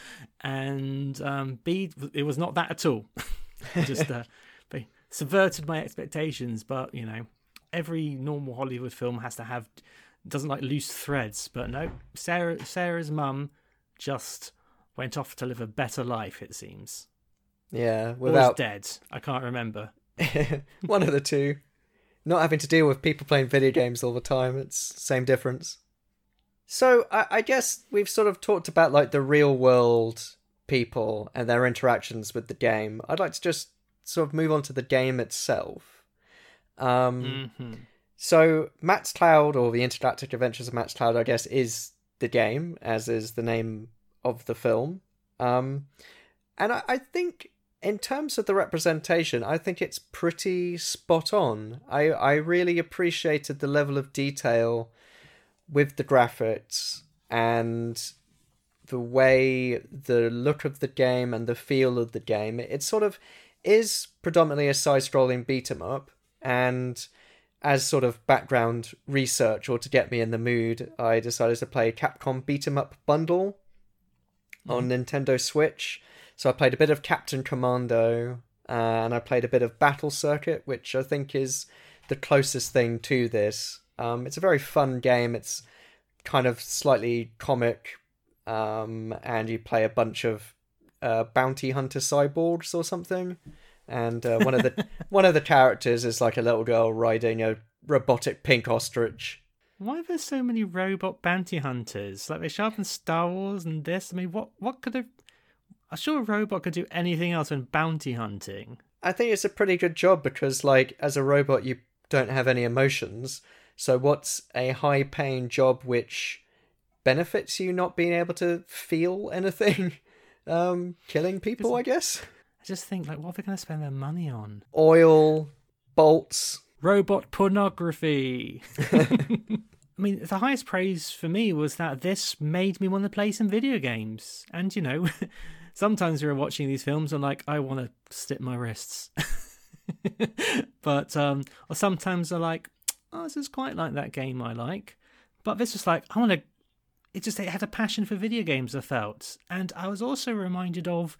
and um, B, it was not that at all. Just uh, they subverted my expectations, but you know, every normal Hollywood film has to have doesn't like loose threads. But no, Sarah Sarah's mum just went off to live a better life. It seems. Yeah Or without is dead. I can't remember. one of the two not having to deal with people playing video games all the time it's same difference so I, I guess we've sort of talked about like the real world people and their interactions with the game i'd like to just sort of move on to the game itself um hmm so Max Cloud, or the Intergalactic Adventures of Max Cloud, I guess, is the game, as is the name of the film. Um, and I, I think, in terms of the representation, I think it's pretty spot on. I, I really appreciated the level of detail with the graphics and the way the look of the game and the feel of the game. It sort of is predominantly a side scrolling beat 'em up, and as sort of background research or to get me in the mood, I decided to play Capcom Beat 'em Up Bundle on mm-hmm. Nintendo Switch. So I played a bit of Captain Commando uh, and I played a bit of Battle Circuit, which I think is the closest thing to this. Um, it's a very fun game. It's kind of slightly comic, um, and you play a bunch of uh, bounty hunter cyborgs or something. And uh, one of the one of the characters is like a little girl riding a robotic pink ostrich. Why are there so many robot bounty hunters? Like they show up in Star Wars and this. I mean, what what could have? I'm sure a robot could do anything else than bounty hunting. I think it's a pretty good job because, like, as a robot, you don't have any emotions. So, what's a high paying job which benefits you not being able to feel anything? Um, killing people, I guess. I just think, like, what are they going to spend their money on? Oil, bolts. Robot pornography. I mean, the highest praise for me was that this made me want to play some video games. And, you know, sometimes we were watching these films and, like, I want to slit my wrists. but, um, or sometimes I'm like, oh, this is quite like that game I like. But this was like, I want to. It just it had a passion for video games. I felt, and I was also reminded of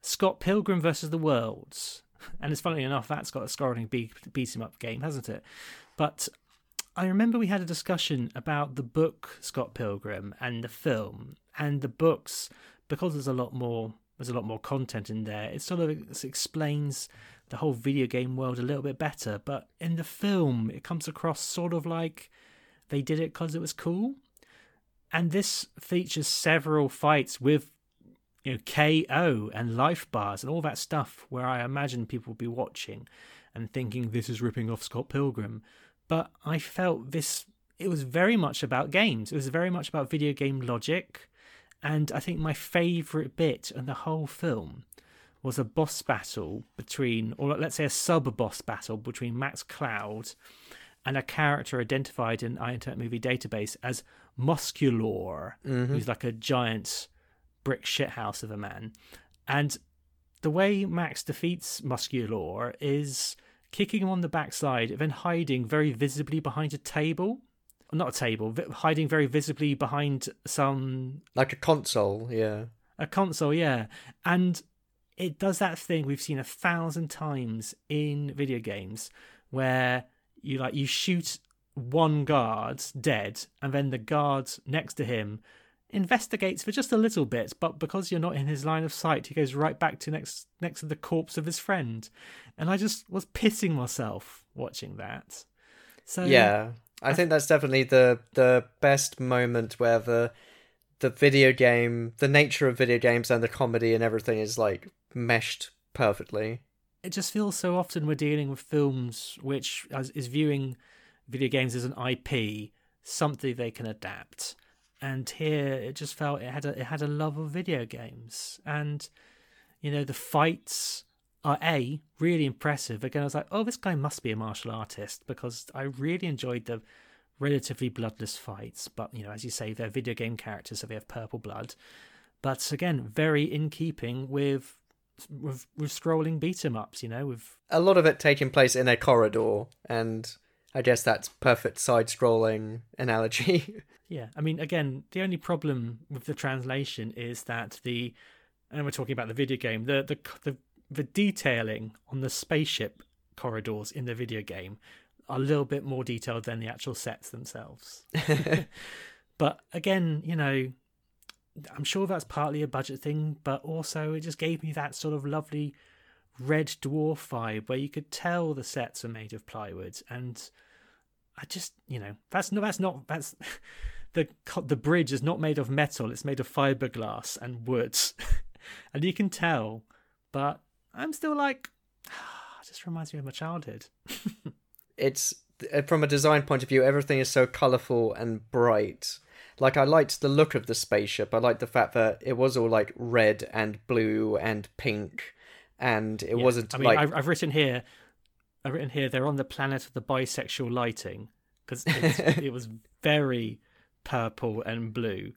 Scott Pilgrim versus the Worlds. And it's funny enough that's got a scrolling beat, beat 'em up game, hasn't it? But I remember we had a discussion about the book Scott Pilgrim and the film, and the books because there's a lot more there's a lot more content in there. It sort of explains the whole video game world a little bit better. But in the film, it comes across sort of like they did it because it was cool. And this features several fights with you know KO and life bars and all that stuff where I imagine people will be watching and thinking this is ripping off Scott Pilgrim. But I felt this it was very much about games. It was very much about video game logic. And I think my favourite bit in the whole film was a boss battle between, or let's say a sub boss battle between Max Cloud and a character identified in Internet Movie Database as Musculor, mm-hmm. who's like a giant brick shithouse of a man. And the way Max defeats Musculor is kicking him on the backside, then hiding very visibly behind a table. Not a table, hiding very visibly behind some Like a console, yeah. a console, yeah. And it does that thing we've seen a thousand times in video games where you like you shoot one guard dead and then the guard next to him investigates for just a little bit but because you're not in his line of sight he goes right back to next next to the corpse of his friend and i just was pissing myself watching that so Yeah. I think that's definitely the the best moment where the the video game, the nature of video games and the comedy and everything is like meshed perfectly. It just feels so often we're dealing with films which is viewing video games as an IP, something they can adapt. And here it just felt it had a it had a love of video games. And you know, the fights are a really impressive. Again, I was like, oh, this guy must be a martial artist because I really enjoyed the relatively bloodless fights. But you know, as you say, they're video game characters, so they have purple blood. But again, very in keeping with with, with scrolling beat 'em ups. You know, with A lot of it taking place in a corridor, and I guess that's perfect side scrolling analogy. Yeah, I mean, again, the only problem with the translation is that the, and we're talking about the video game, the the the, the detailing on the spaceship corridors in the video game are a little bit more detailed than the actual sets themselves. but again, you know, I'm sure that's partly a budget thing, but also it just gave me that sort of lovely red dwarf vibe where you could tell the sets are made of plywood and I just, you know, that's no, that's not, that's the the bridge is not made of metal; it's made of fiberglass and wood, and you can tell. But I'm still like, it just reminds me of my childhood. it's uh, from a design point of view, everything is so colorful and bright. Like I liked the look of the spaceship. I liked the fact that it was all like red and blue and pink, and it Yeah. wasn't I mean, like I've, I've written here, I've written here they're on the planet of the bisexual lighting because it was very purple and blue.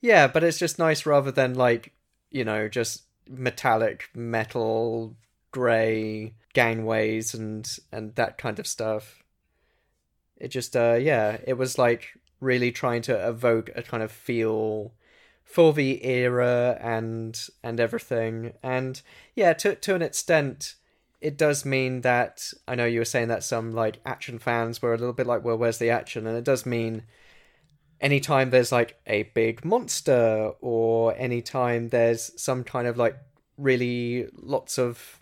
Yeah, but it's just nice rather than like, you know, just metallic metal grey gangways and and that kind of stuff. It just uh yeah, it was like really trying to evoke a kind of feel for the era and and everything. And yeah, to to an extent it does mean that I know you were saying that some like action fans were a little bit like, well, where's the action? And it does mean anytime there's like a big monster or anytime there's some kind of like really lots of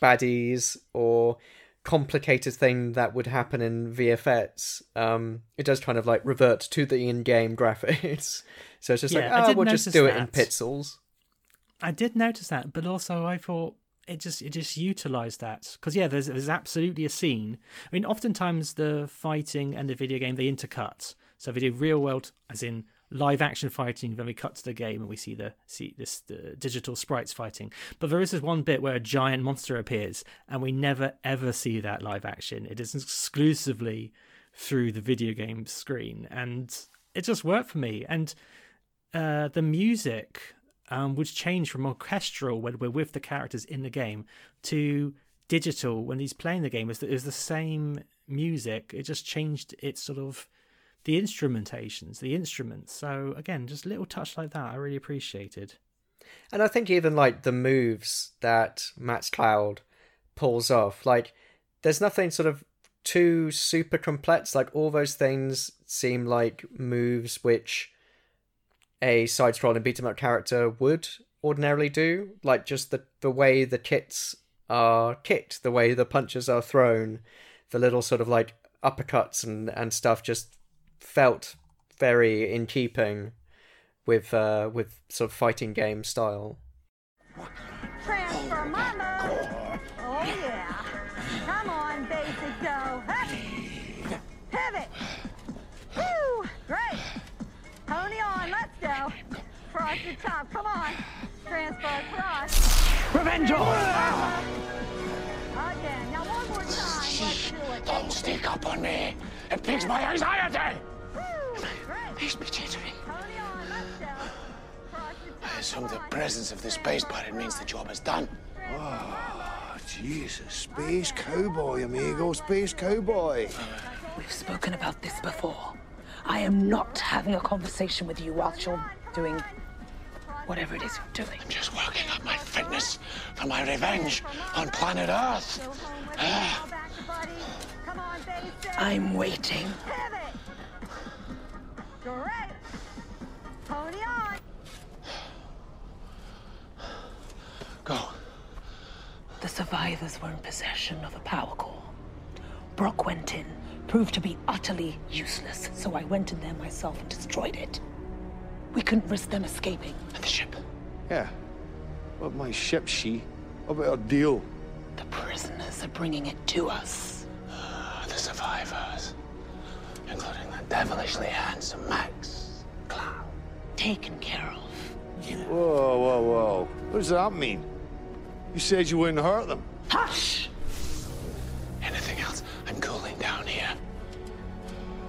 baddies or complicated thing that would happen in VFX, um, it does kind of like revert to the in-game graphics. so it's just Yeah, I like, oh, we'll just do it in pixels. I did notice that, but also I thought it just it just utilized that because yeah, there's there's absolutely a scene. I mean, oftentimes the fighting and the video game they intercut. So they do real world, as in live action fighting. Then we cut to the game and we see the see this the digital sprites fighting. But there is this one bit where a giant monster appears, and we never ever see that live action. It is exclusively through the video game screen, and it just worked for me. And uh, the music um, would change from orchestral when we're with the characters in the game to digital when he's playing the game. Is is the same music? It just changed its sort of the instrumentations, the instruments. So again, just little touch like that, I really appreciated. And I think even like the moves that Max Cloud pulls off, like there's nothing sort of too super complex. Like all those things seem like moves which a side scrolling beat 'em up character would ordinarily do. Like just the the way the kits are kicked, the way the punches are thrown, the little sort of like uppercuts and, and stuff just felt very in keeping with uh with sort of fighting game style. Transfer mama. Oh yeah. Come on, basic go. Hey. Pivot. Woo. Great. Pony on. Let's go. Cross the top. Come on. Transfer across. Revenge Again. Now one more time. Let's do it. Don't sneak up on me. It piques my anxiety. The top. I assume the presence of the space pirate means the job is done. Oh, Jesus. Space cowboy, amigo. Space cowboy. We've spoken about this before. I am not having a conversation with you whilst you're doing whatever it is you're doing. I'm just working up my fitness for my revenge on planet Earth. Ah. Back to buddy. Come on, basic. I'm waiting. Pivot. Great. Pony on. Go. The survivors were in possession of a power core. Brock went in, proved to be utterly useless, so I went in there myself and destroyed it. We couldn't risk them escaping. And the ship? Yeah. But my ship, she. What about our deal? The prisoners are bringing it to us. the survivors. Including the devilishly handsome Max Cloud. Taken care of. Whoa, whoa, whoa. What does that mean? You said you wouldn't hurt them. Hush! Anything else? I'm cooling down here.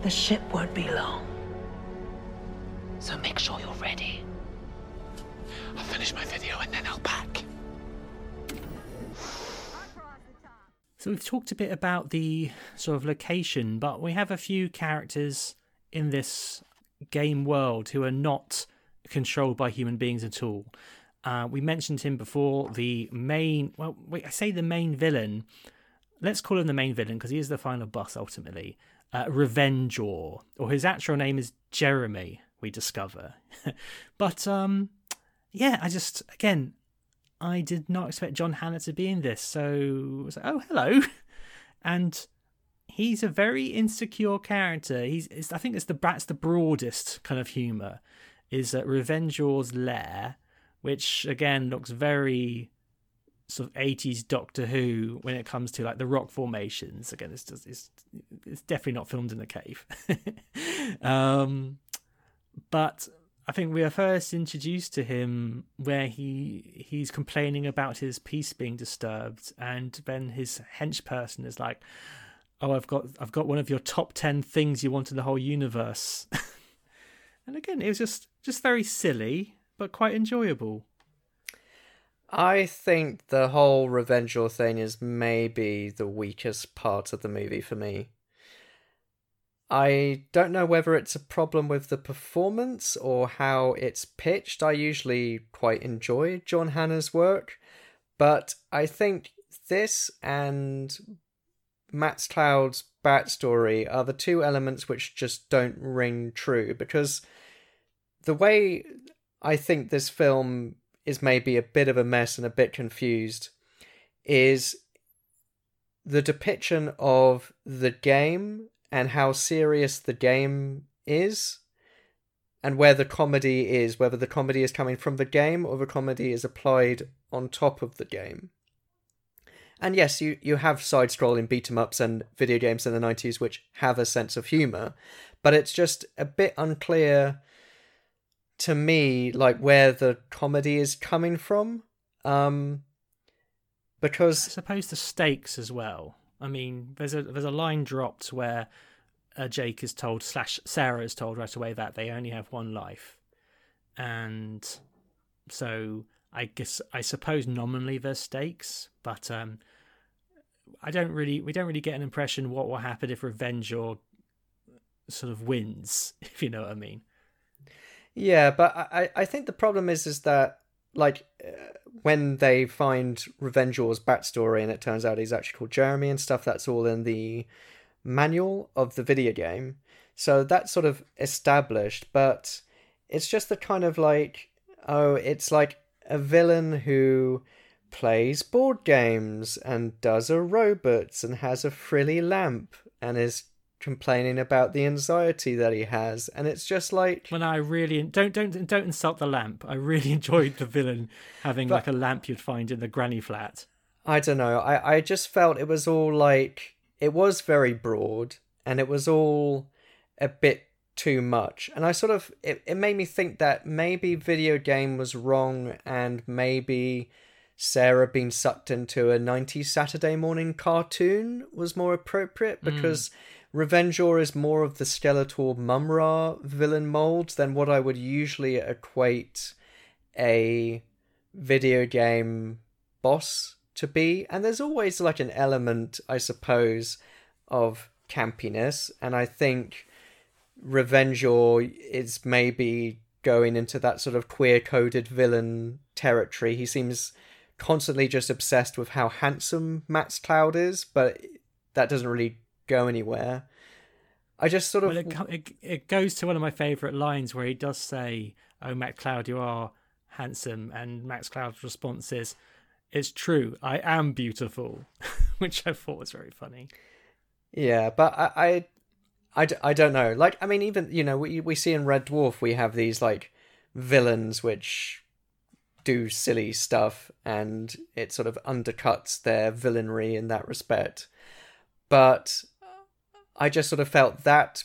The ship won't be long. So make sure you're ready. I'll finish my video and then I'll pack. So we've talked a bit about the sort of location, but we have a few characters in this game world who are not controlled by human beings at all. Uh, we mentioned him before. The main, well, wait, I say the main villain. Let's call him the main villain because he is the final boss ultimately. Uh, Revengor, or his actual name is Jeremy. We discover, but um, yeah, I just again, I did not expect John Hannah to be in this. So I was like, oh hello, and he's a very insecure character. He's, I think it's the that's the broadest kind of humor is uh, Revengor's lair, which again looks very sort of 80s Doctor Who when it comes to like the rock formations. Again, it's just it's it's definitely not filmed in a cave. um, but I think we are first introduced to him where he he's complaining about his peace being disturbed, and then his hench person is like, "Oh, I've got I've got one of your top ten things you want in the whole universe." and again, it was just just very silly, but quite enjoyable. I think the whole Revengor thing is maybe the weakest part of the movie for me. I don't know whether it's a problem with the performance or how it's pitched. I usually quite enjoy John Hannah's work, but I think this and Max Cloud's backstory are the two elements which just don't ring true because the way I think this film is maybe a bit of a mess and a bit confused is the depiction of the game and how serious the game is and where the comedy is whether the comedy is coming from the game or the comedy is applied on top of the game and yes you, you have side scrolling beat 'em ups and video games in the 90s which have a sense of humor but it's just a bit unclear to me like where the comedy is coming from um because I suppose the stakes as well. I mean, there's a there's a line dropped where uh, Jake is told slash Sarah is told right away that they only have one life, and so I guess I suppose nominally there's stakes, but um, I don't really we don't really get an impression what will happen if Revengor sort of wins, if you know what I mean. Yeah, but I, I think the problem is is that like uh, when they find Revengor's backstory and it turns out he's actually called Jeremy and stuff, that's all in the manual of the video game. So that's sort of established, but it's just the kind of like oh, it's like a villain who plays board games and does aerobics and has a frilly lamp and is complaining about the anxiety that he has and it's just like when i really don't don't don't insult the lamp i really enjoyed the villain having But- like a lamp you'd find in the granny flat I don't know. I, I just felt it was all like it was very broad and it was all a bit too much. And I sort of it, it made me think that maybe video game was wrong and maybe Sarah being sucked into a 90s Saturday morning cartoon was more appropriate hmm. because Revengor is more of the Skeletor Mumm-Ra villain mold than what I would usually equate a video game boss to be. And there's always like an element, I suppose, of campiness. And I think Revengor is maybe going into that sort of queer coded villain territory. He seems constantly just obsessed with how handsome Max Cloud is, but that doesn't really go anywhere. I just sort of well, it, it, it goes to one of my favourite lines where he does say, Oh, Max Cloud, you are handsome. And Max Cloud's response is, It's true, I am beautiful, which I thought was very funny. Yeah, but I, I I, d- I don't know. Like, I mean, even, you know, we, we see in Red Dwarf, we have these, like, villains which do silly stuff and it sort of undercuts their villainry in that respect. But I just sort of felt that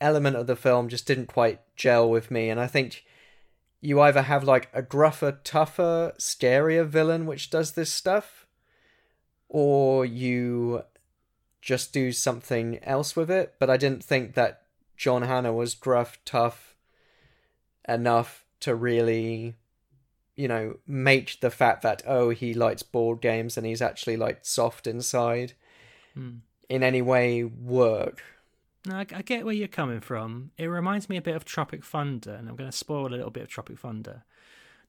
element of the film just didn't quite gel with me. And I think you either have, like, a gruffer, tougher, scarier villain which does this stuff, or you just do something else with it. But I didn't think that John Hannah was gruff, tough enough to really, you know, make the fact that, oh, he likes board games and he's actually like soft inside Hmm. In any way work. No, I, I get where you're coming from. It reminds me a bit of Tropic Thunder, and I'm going to spoil a little bit of Tropic Thunder.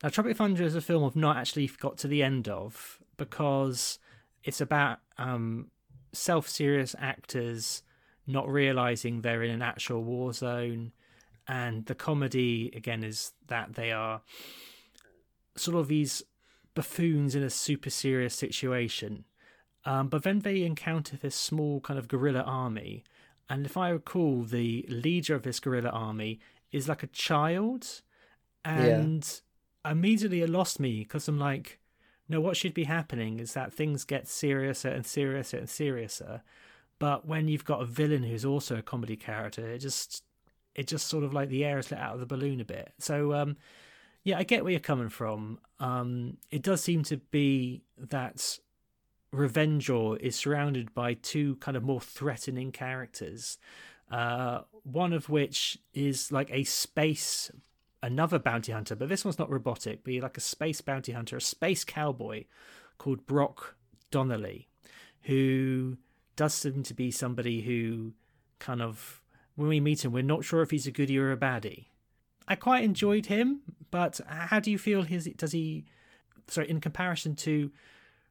Now, Tropic Thunder is a film I've not actually got to the end of because it's about um, self-serious actors not realizing they're in an actual war zone, and the comedy again is that they are sort of these buffoons in a super serious situation. Um, but then they encounter this small kind of guerrilla army. And if I recall, the leader of this guerrilla army is like a child. And immediately it lost me because I'm like, no, what should be happening is that things get seriouser and seriouser and seriouser. But when you've got a villain who's also a comedy character, it just it just sort of like the air is let out of the balloon a bit. So um yeah, I get where you're coming from. Um it does seem to be that Revengor is surrounded by two kind of more threatening characters. Uh, one of which is like a space, another bounty hunter, but this one's not robotic, but like a space bounty hunter, a space cowboy called Brock Donnelly, who does seem to be somebody who kind of, when we meet him, we're not sure if he's a goodie or a baddie. I quite enjoyed him, but how do you feel his, does he, sorry, in comparison to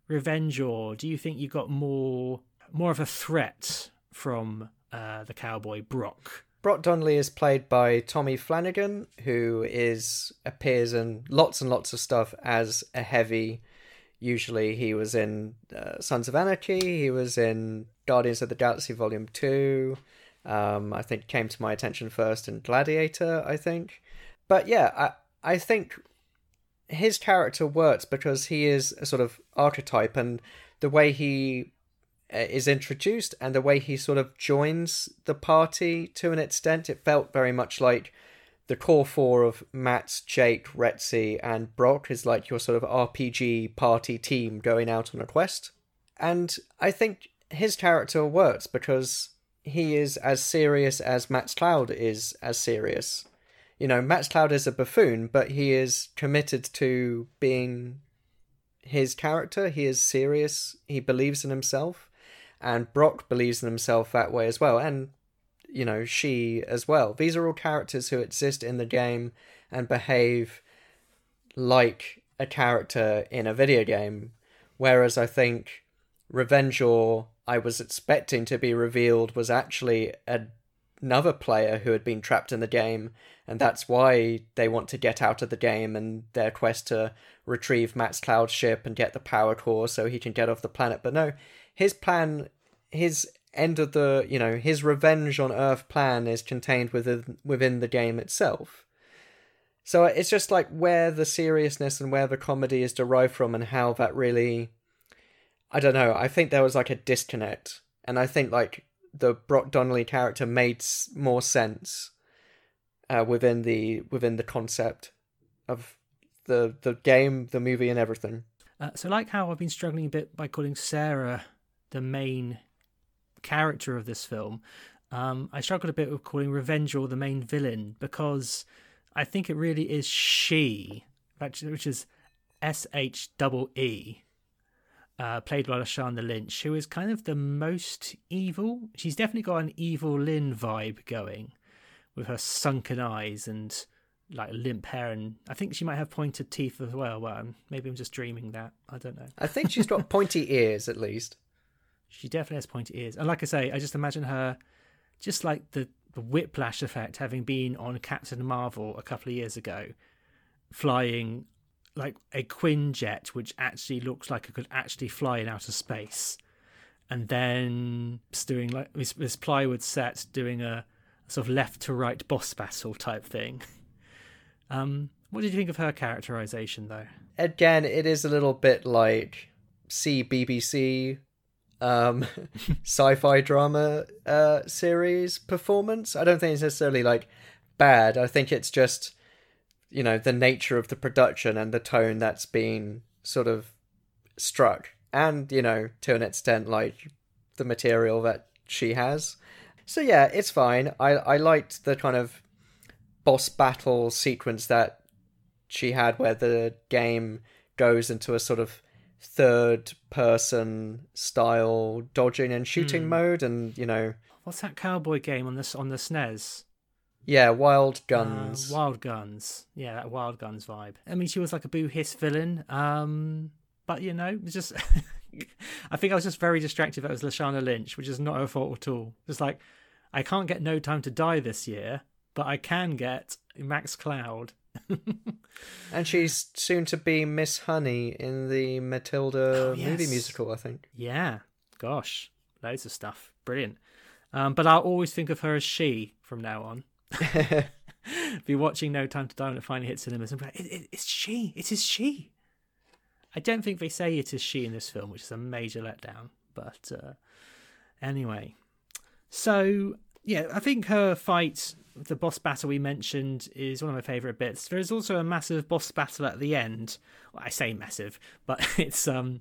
Revengor, do you think you got more more of a threat from uh, the cowboy Brock? Brock Donnelly is played by Tommy Flanagan, who is appears in lots and lots of stuff as a heavy. Usually, he was in uh, Sons of Anarchy. He was in Guardians of the Galaxy Volume Two. Um, I think came to my attention first in Gladiator. I think, but yeah, I I think his character works because he is a sort of archetype and the way he uh, is introduced and the way he sort of joins the party to an extent it felt very much like the core four of Matt, Jake, Rexy, and Brock is like your sort of RPG party team going out on a quest. And I think his character works because he is as serious as Max Cloud is as serious you know, Max Cloud is a buffoon, but he is committed to being his character. He is serious. He believes in himself. And Brock believes in himself that way as well. And, you know, she as well. These are all characters who exist in the game and behave like a character in a video game. Whereas I think Revengor I was expecting to be revealed, was actually a another player who had been trapped in the game, and that's why they want to get out of the game and their quest to retrieve Matt's cloud ship and get the power core so he can get off the planet. But no, his plan, his end of the, you know, his revenge on Earth plan is contained within within the game itself. So it's just like where the seriousness and where the comedy is derived from and how that really I don't know. I think there was like a disconnect. And I think like the Brock Donnelly character made more sense uh, within the within the concept of the the game, the movie, and everything. Uh, so, like how I've been struggling a bit by calling Sarah the main character of this film, um, I struggled a bit with calling Revengor the main villain because I think it really is she, which is S H double E uh, played by Lashana Lynch, who is kind of the most evil. She's definitely got an Evil-Lyn vibe going, with her sunken eyes and like limp hair, and I think she might have pointed teeth as well. Well, maybe I'm just dreaming that. I don't know. I think she's got pointy ears at least. She definitely has pointy ears, and like I say, I just imagine her, just like the the whiplash effect, having been on Captain Marvel a couple of years ago, flying like a Quinjet, which actually looks like it could actually fly in outer space, and then doing like this, this plywood set doing a sort of left to right boss battle type thing. Um, what did you think of her characterization though? Again, it is a little bit like CBBC um sci-fi drama uh series performance. I don't think it's necessarily like bad. I think it's just you know the nature of the production and the tone that's been sort of struck and you know to an extent like the material that she has so yeah it's fine i i liked the kind of boss battle sequence that she had where the game goes into a sort of third person style dodging and shooting Hmm. mode and you know What's that cowboy game on this on the SNES? Yeah wild guns Uh, Wild Guns. Yeah, that Wild Guns vibe. I mean, she was like a boo hiss villain. Um, but you know, it's just. I think I was just very distracted. That was Lashana Lynch, which is not her fault at all. Just like, I can't get No Time to Die this year, but I can get Max Cloud. and she's soon to be miss honey in the matilda movie Oh, yes. musical i think Yeah, gosh, loads of stuff. Brilliant. Um, but I'll always think of her as she from now on. be watching No Time to Die when it finally hits cinemas and be like, it, it, it's she. It is she. I don't think they say it is she in this film, which is a major letdown. But uh, anyway, so yeah, I think her fight, the boss battle we mentioned, is one of my favourite bits. There is also a massive boss battle at the end. Well, I say massive, but it's um,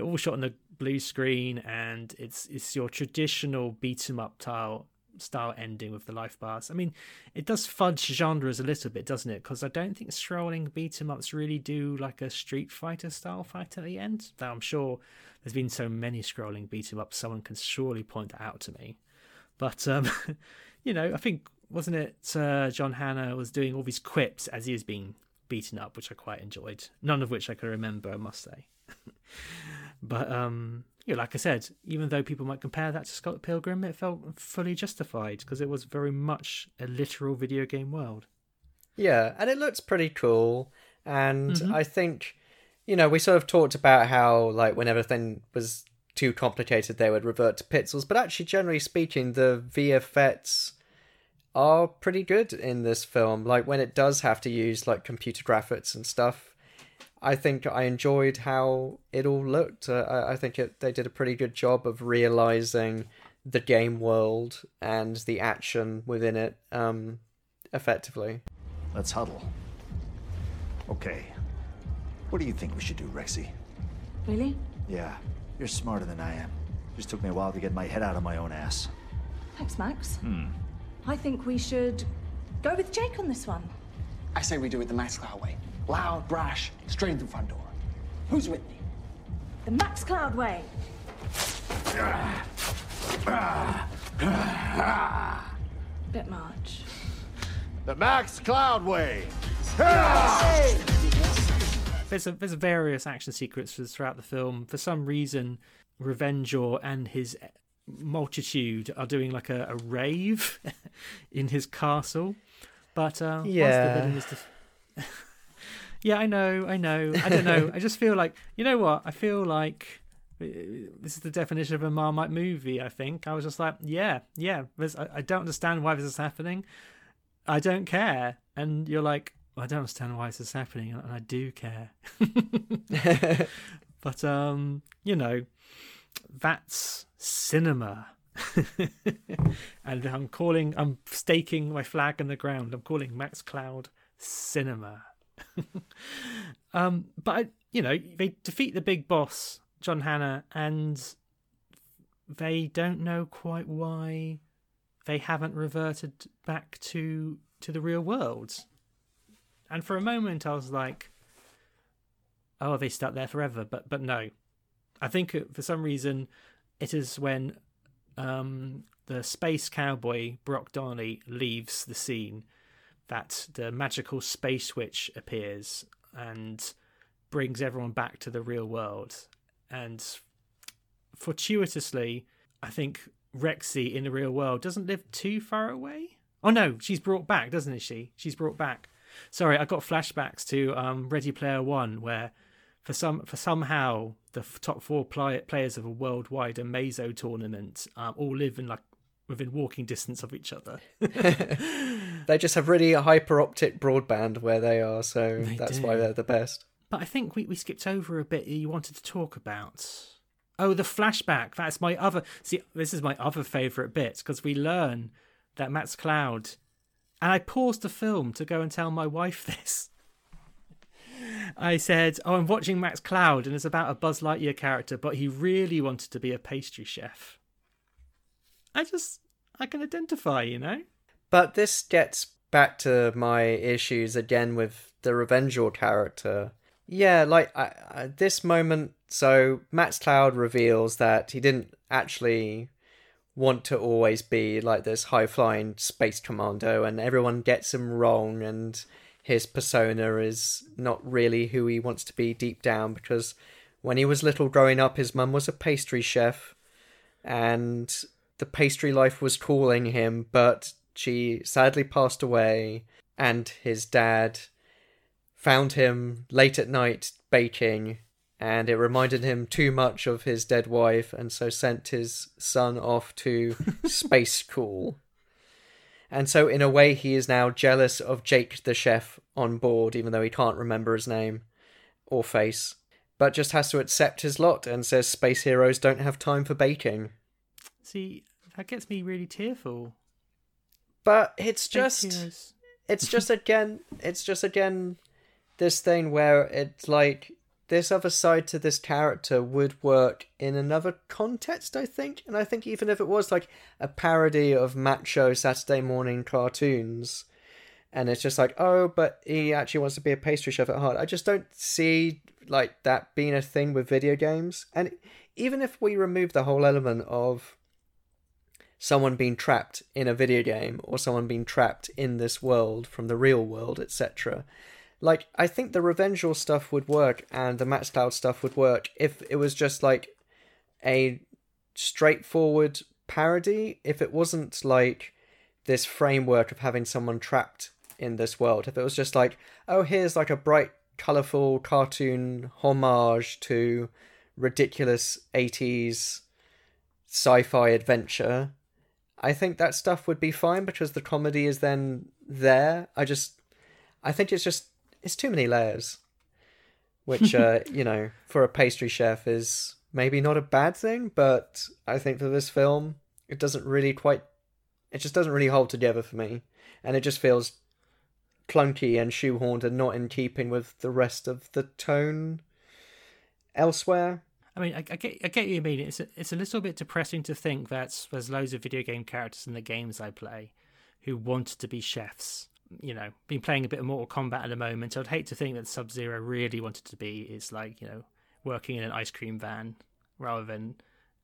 all shot on the blue screen, and it's it's your traditional beat 'em up style style ending with the life bars. I mean, it does fudge genres a little bit, doesn't it? Because I don't think scrolling beat 'em ups really do like a Street Fighter style fight at the end. Though I'm sure there's been so many scrolling beat 'em ups, someone can surely point that out to me. But um, you know, I think wasn't it uh, John Hannah was doing all these quips as he was being beaten up, which I quite enjoyed. None of which I can remember, I must say. but um, yeah, like I said, even though people might compare that to Scott Pilgrim, it felt fully justified because it was very much a literal video game world. Yeah, and it looks pretty cool. And Mhm. I think, you know, we sort of talked about how, like, when everything was too complicated, they would revert to pixels. But actually, generally speaking, the VFX are pretty good in this film. Like, when it does have to use, like, computer graphics and stuff, I think I enjoyed how it all looked. Uh, I, I think it, they did a pretty good job of realizing the game world and the action within it um, effectively. Let's huddle. Okay. What do you think we should do, Rexy? Really? Yeah, you're smarter than I am. Just took me a while to get my head out of my own ass. Thanks, Max. Hmm. I think we should go with Jake on this one. I say we do it the Max Cloud way. Loud, brash, straight in the front door. Who's with me? The Max Cloud way. Bit much. The Max Cloud way. There's a, there's various action sequences throughout the film. For some reason, Revengor and his multitude are doing like a, a rave in his castle. But uh, once the Yeah. villain is def- yeah, I know, I know. I don't know. I just feel like you know what? I feel like uh, this is the definition of a Marmite movie. I think I was just like, yeah, yeah. I, I don't understand why this is happening. I don't care. And you're like, I don't understand why this is happening, and I do care. but um, you know, that's cinema. and I'm calling, I'm staking my flag in the ground. I'm calling Max Cloud cinema. um, but I, you know, they defeat the big boss, John Hannah, and they don't know quite why they haven't reverted back to to the real world. And for a moment, I was like, "Oh, they stuck there forever?" But but no, I think for some reason, it is when um, the space cowboy Brock Donnelly leaves the scene that the magical space witch appears and brings everyone back to the real world. And fortuitously, I think Rexy in the real world doesn't live too far away. Oh no, she's brought back, doesn't she? She's brought back. Sorry, I got flashbacks to um, Ready Player One where for some for somehow the top four play, players of a worldwide Amazo tournament um, all live in like within walking distance of each other. They just have really a Hyperoptic broadband where they are, so They that's do. why they're the best. But I think we, we skipped over a bit you wanted to talk about. Oh, the flashback. That's my other. See, this is my other favourite bit because we learn that Max Cloud. And I paused the film to go and tell my wife this. I said, Oh, I'm watching Max Cloud and it's about a Buzz Lightyear character, but he really wanted to be a pastry chef. I just. I can identify, you know? But this gets back to my issues again with the Revengor character. Yeah, like I, I, this moment. So Max Cloud reveals that he didn't actually want to always be like this high flying space commando, and everyone gets him wrong, and his persona is not really who he wants to be deep down because when he was little growing up, his mum was a pastry chef, and the pastry life was calling him, but she sadly passed away, and his dad found him late at night baking, and it reminded him too much of his dead wife, and so sent his son off to space school. And so, in a way, he is now jealous of Jake the chef on board, even though he can't remember his name or face, but just has to accept his lot and says space heroes don't have time for baking. See, that gets me really tearful. But it's just it's just again it's just again this thing where it's like this other side to this character would work in another context, I think. And I think even if it was like a parody of macho Saturday morning cartoons, and it's just like, oh, but he actually wants to be a pastry chef at heart. I just don't see like that being a thing with video games. And even if we remove the whole element of someone being trapped in a video game or someone being trapped in this world from the real world, etc. Like, I think the Revengeful stuff would work and the Max Cloud stuff would work if it was just like a straightforward parody, if it wasn't like this framework of having someone trapped in this world. If it was just like, oh, here's like a bright, colourful cartoon homage to ridiculous 80s sci fi adventure, I think that stuff would be fine because the comedy is then there. I just, I think it's just, it's too many layers. Which, uh, you know, for a pastry chef is maybe not a bad thing, but I think for this film, it doesn't really quite, it just doesn't really hold together for me. And it just feels clunky and shoehorned and not in keeping with the rest of the tone elsewhere. I mean, I, I get, I get what you mean. It's a, it's a little bit depressing to think that there's loads of video game characters in the games I play who wanted to be chefs. You know, been playing a bit of Mortal Kombat at the moment. I'd hate to think that Sub Zero really wanted to be is like you know working in an ice cream van rather than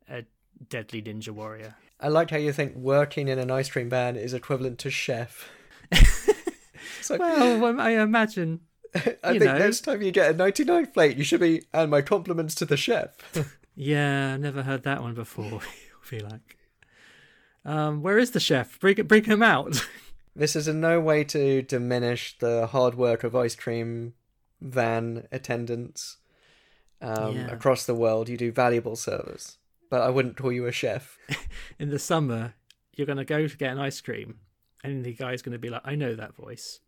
a deadly ninja warrior. I like how you think working in an ice cream van is equivalent to chef. Like- Well, I imagine. I you think know. next time you get a 99 plate, you should be, and my compliments to the chef. Yeah, I've never heard that one before. I feel like. Um, where is the chef? Bring bring him out. this is in no way to diminish the hard work of ice cream van attendants um, Yeah. across the world. You do valuable service, but I wouldn't call you a chef. in the summer, you're going to go to get an ice cream, and the guy's going to be like, I know that voice.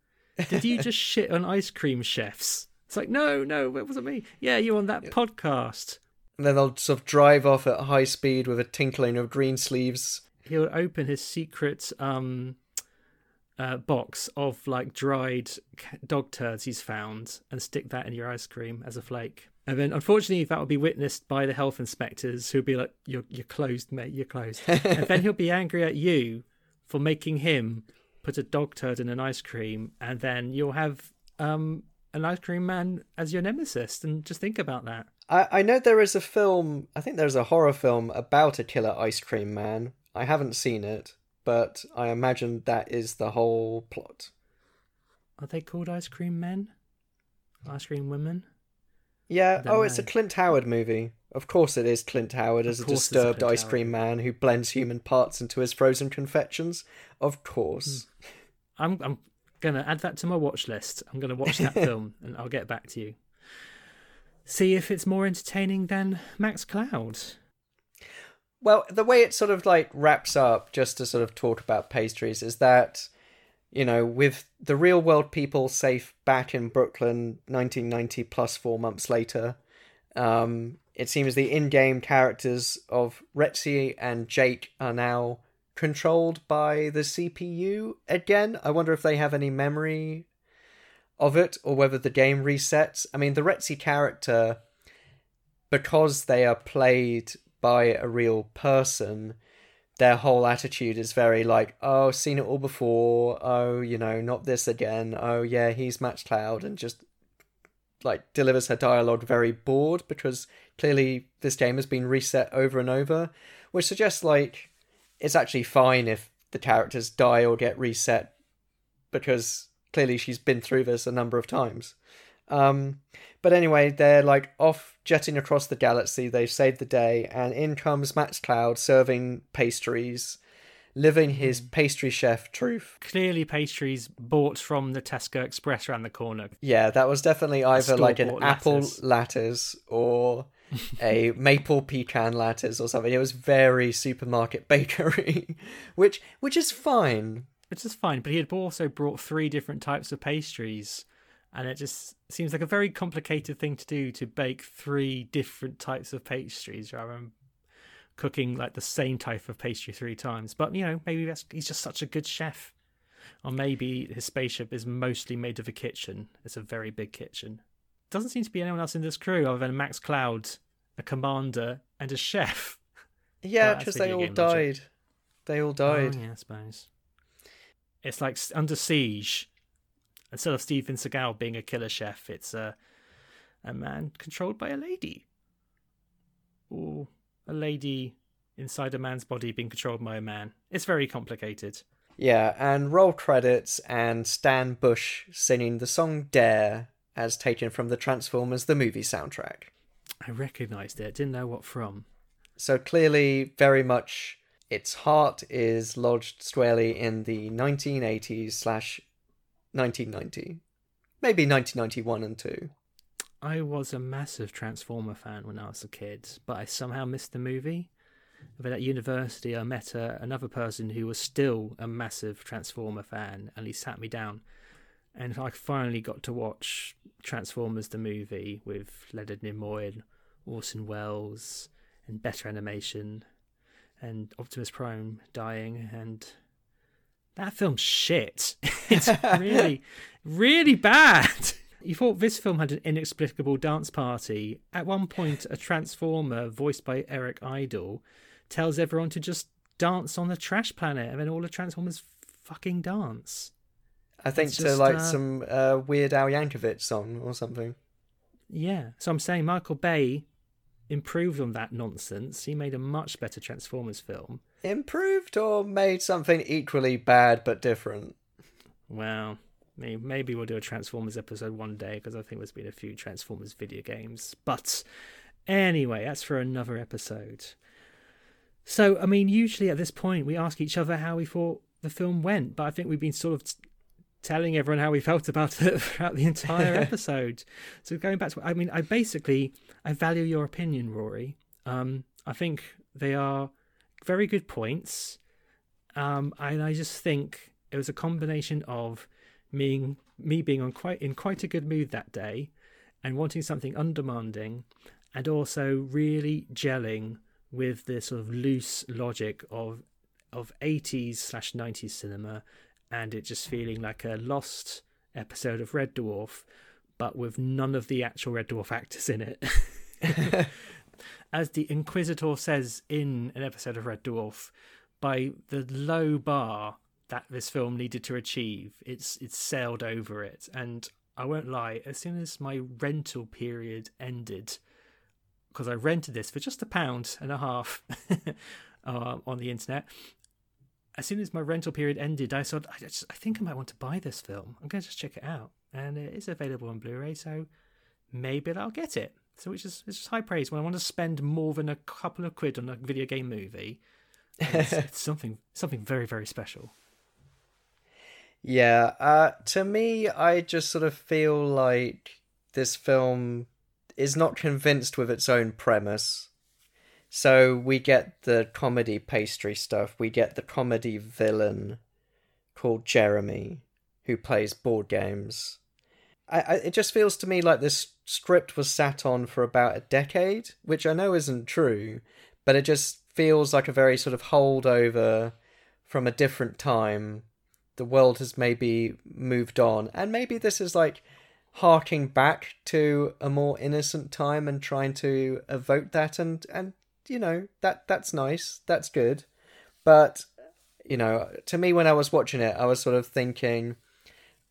Did you just shit on ice cream chefs? It's like, no, no, it wasn't me. Yeah, you're on that podcast. And then they'll sort of drive off at high speed with a tinkling of Greensleeves. He'll open his secret um, uh, box of like dried dog turds he's found and stick that in your ice cream as a flake. And then, unfortunately, that will be witnessed by the health inspectors who'll be like, "You're you're closed, mate. You're closed." and then he'll be angry at you for making him put a dog turd in an ice cream, and then you'll have um, an ice cream man as your nemesis. And just think about that. I, I know there is a film, I think there's a horror film about a killer ice cream man. I haven't seen it, but I imagine that is the whole plot. Are they called ice cream men? Ice cream women? Yeah, oh, it's a. Clint Howard movie. Of course it is Clint Howard as a a disturbed Clint ice cream man who blends human parts into his frozen confections. Of course. Hmm. I'm I'm gonna add that to my watch list. I'm gonna watch that film and I'll get back to you. see if it's more entertaining than Max Cloud. Well, the way it sort of like wraps up, just to sort of talk about pastries, is that, you know, with the real world people safe back in Brooklyn, 1990 plus four months later, um, it seems the in game characters of Rexy and Jake are now controlled by the CPU again. I wonder if they have any memory of it or whether the game resets. I mean, the Rexy character, because they are played by a real person, their whole attitude is very like, oh, seen it all before. Oh, you know, not this again. Oh, yeah, he's Max Cloud, and just like delivers her dialogue very bored because clearly this game has been reset over and over, which suggests like it's actually fine if the characters die or get reset because clearly she's been through this a number of times. Um, but anyway, they're like off jetting across the galaxy. They've saved the day, and in comes Max Cloud serving pastries, living his hmm. pastry chef truth. Clearly, pastries bought from the Tesco Express around the corner. Yeah, that was definitely either like an store-bought apple lattice. lattice or a maple pecan lattice or something. It was very supermarket bakery, which which is fine. Which is fine, but he had also brought three different types of pastries, and it just seems like a very complicated thing to do to bake three different types of pastries rather than cooking like the same type of pastry three times. But you know, maybe that's he's just such a good chef, or maybe his spaceship is mostly made of a kitchen. It's a very big kitchen. Doesn't seem to be anyone else in this crew other than Max Cloud, a commander, and a chef. Yeah, because they all logic. died. They all oh, died. Oh, yeah, I suppose. It's like under siege. Instead of Steven Seagal being a killer chef, it's a a man controlled by a lady, or a lady inside a man's body being controlled by a man. It's very complicated. Yeah, and roll credits and Stan Bush singing the song Dare as taken from the Transformers the movie soundtrack. I recognised it. Didn't know what from. So clearly, very much its heart is lodged squarely in the 1980s slash 1990, maybe 1991 and 2. I was a massive Transformer fan when I was a kid, but I somehow missed the movie. But at university, I met a, another person who was still a massive Transformer fan, and he sat me down. And I finally got to watch Transformers the movie with Leonard Nimoy and Orson Welles and better animation and Optimus Prime dying and that film's shit. it's really, really bad. You thought this film had an inexplicable dance party. At one point, a Transformer voiced by Eric Idle tells everyone to just dance on the trash planet, and then all the Transformers fucking dance. I think It's to just, like uh, some uh, Weird Al Yankovic song or something. Yeah. So I'm saying Michael Bay improved on that nonsense. He made a much better Transformers film. Improved or made something equally bad but different? Well, maybe we'll do a Transformers episode one day because I think there's been a few Transformers video games. But anyway, that's for another episode. So, I mean, usually at this point we ask each other how we thought the film went, but I think we've been sort of t- telling everyone how we felt about it throughout the entire episode. so going back to, I mean, I basically I value your opinion, Rory. Um, I think they are very good points, um, and I just think it was a combination of me me being on quite in quite a good mood that day, and wanting something undemanding, and also really gelling with the sort of loose logic of of 80s slash 90s cinema and it just feeling like a lost episode of Red Dwarf, but with none of the actual Red Dwarf actors in it. As the Inquisitor says in an episode of Red Dwarf, by the low bar that this film needed to achieve, it's it's sailed over it. And I won't lie, as soon as my rental period ended, because I rented this for just a pound and a half uh, on the internet. As soon as my rental period ended, I thought, I, just, I think I might want to buy this film. I'm going to just check it out. And it is available on Blu ray, so maybe I'll get it. So, which is it's just high praise. When I want to spend more than a couple of quid on a video game movie, it's, it's something something very, very special. Yeah, uh, to me, I just sort of feel like this film is not convinced with its own premise. So we get the comedy pastry stuff. We get the comedy villain called Jeremy, who plays board games. I, I, it just feels to me like this script was sat on for about a decade, which I know isn't true, but it just feels like a very sort of holdover from a different time. The world has maybe moved on, and maybe this is like harking back to a more innocent time and trying to evoke that and and you know that that's nice that's good but you know to me when i was watching it i was sort of thinking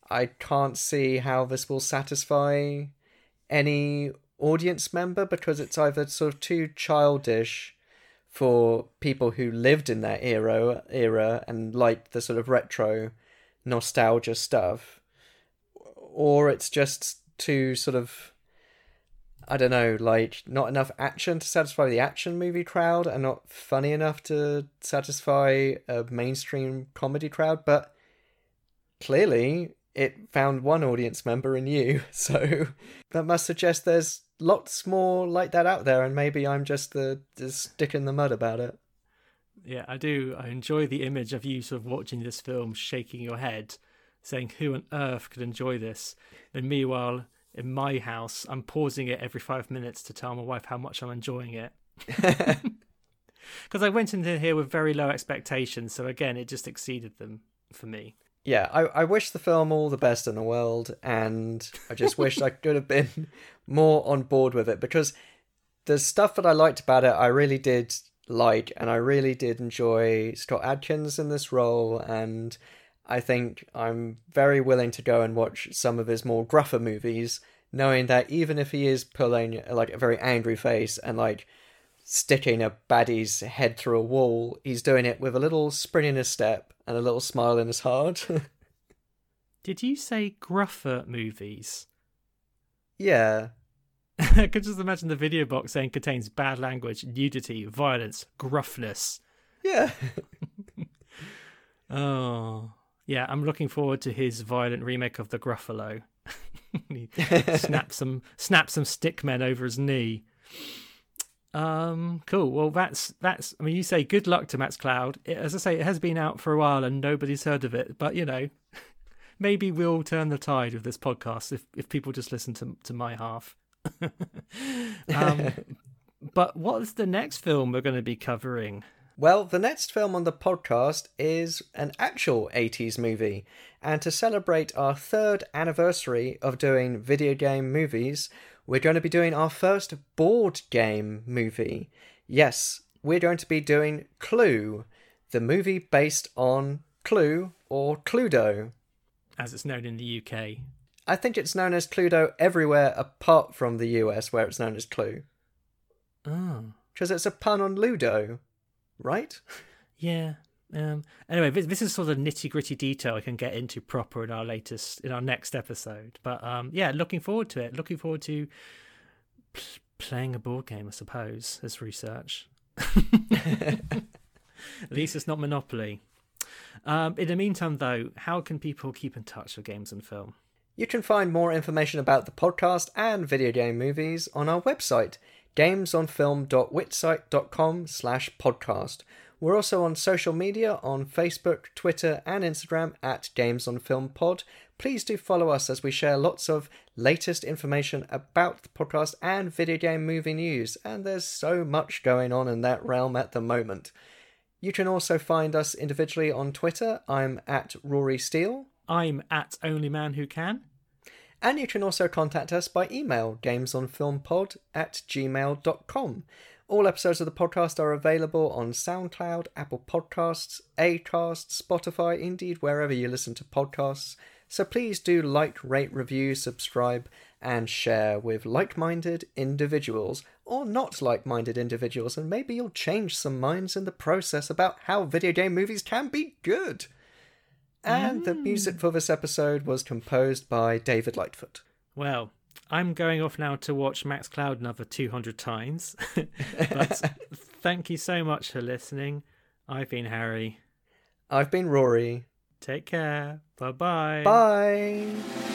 i can't see how this will satisfy any audience member because it's either sort of too childish for people who lived in that era era and liked the sort of retro nostalgia stuff or it's just too sort of I don't know, like not enough action to satisfy the action movie crowd and not funny enough to satisfy a mainstream comedy crowd, but clearly it found one audience member in you, so that must suggest there's lots more like that out there and maybe I'm just the, the stick in the mud about it. Yeah, I do. I enjoy the image of you sort of watching this film shaking your head saying, Who on earth could enjoy this? And meanwhile, in my house, I'm pausing it every five minutes to tell my wife how much I'm enjoying it. Because I went into here with very low expectations, so again, it just exceeded them for me. Yeah, I, I wish the film all the best in the world, and I just wish I could have been more on board with it because the stuff that I liked about it, I really did like, and I really did enjoy Scott Adkins in this role, and I think I'm very willing to go and watch some of his more gruffer movies, knowing that even if he is pulling like a very angry face and like sticking a baddie's head through a wall, he's doing it with a little spring in his step and a little smile in his heart. Did you say gruffer movies? Yeah. I could just imagine the video box saying contains bad language, nudity, violence, gruffness. Yeah. oh. Yeah, I'm looking forward to his violent remake of the Gruffalo. snap some snap some stick men over his knee. Um, cool. Well, that's that's. I mean, you say good luck to Max Cloud. It, as I say, it has been out for a while and nobody's heard of it. But you know, maybe we'll turn the tide with this podcast if if people just listen to to my half. um, but what's the next film we're going to be covering? Well, the next film on the podcast is an actual 80s movie, and to celebrate our third anniversary of doing video game movies, we're going to be doing our first board game movie. Yes, we're going to be doing Clue, the movie based on Clue or Cluedo. As it's known in the UK. I think it's known as Cluedo everywhere apart from the US where it's known as Clue. Ah. Oh. Because it's a pun on Ludo right? Yeah. Um, anyway, this, this is sort of nitty gritty detail I can get into proper in our latest, in our next episode. But um, yeah, looking forward to it. Looking forward to pl- playing a board game, I suppose, as research. At least it's not Monopoly. Um, in the meantime, though, how can people keep in touch with games and film? You can find more information about the podcast and video game movies on our website, gamesonfilm.wixsite.com slash podcast. We're also on social media on Facebook, Twitter, and Instagram at Games on Film Pod. Please do follow us as we share lots of latest information about the podcast and video game movie news, and there's so much going on in that realm at the moment. You can also find us individually on Twitter. I'm at Rory Steele. I'm at Only Man Who Can. And you can also contact us by email, gamesonfilmpod at gmail.com. All episodes of the podcast are available on SoundCloud, Apple Podcasts, Acast, Spotify, indeed wherever you listen to podcasts. So please do like, rate, review, subscribe, and share with like minded individuals or not like minded individuals, and maybe you'll change some minds in the process about how video game movies can be good. And mm. the music for this episode was composed by David Lightfoot. Well, I'm going off now to watch Max Cloud another 200 times. but thank you so much for listening. I've been Harry. I've been Rory. Take care. Bye-bye. Bye.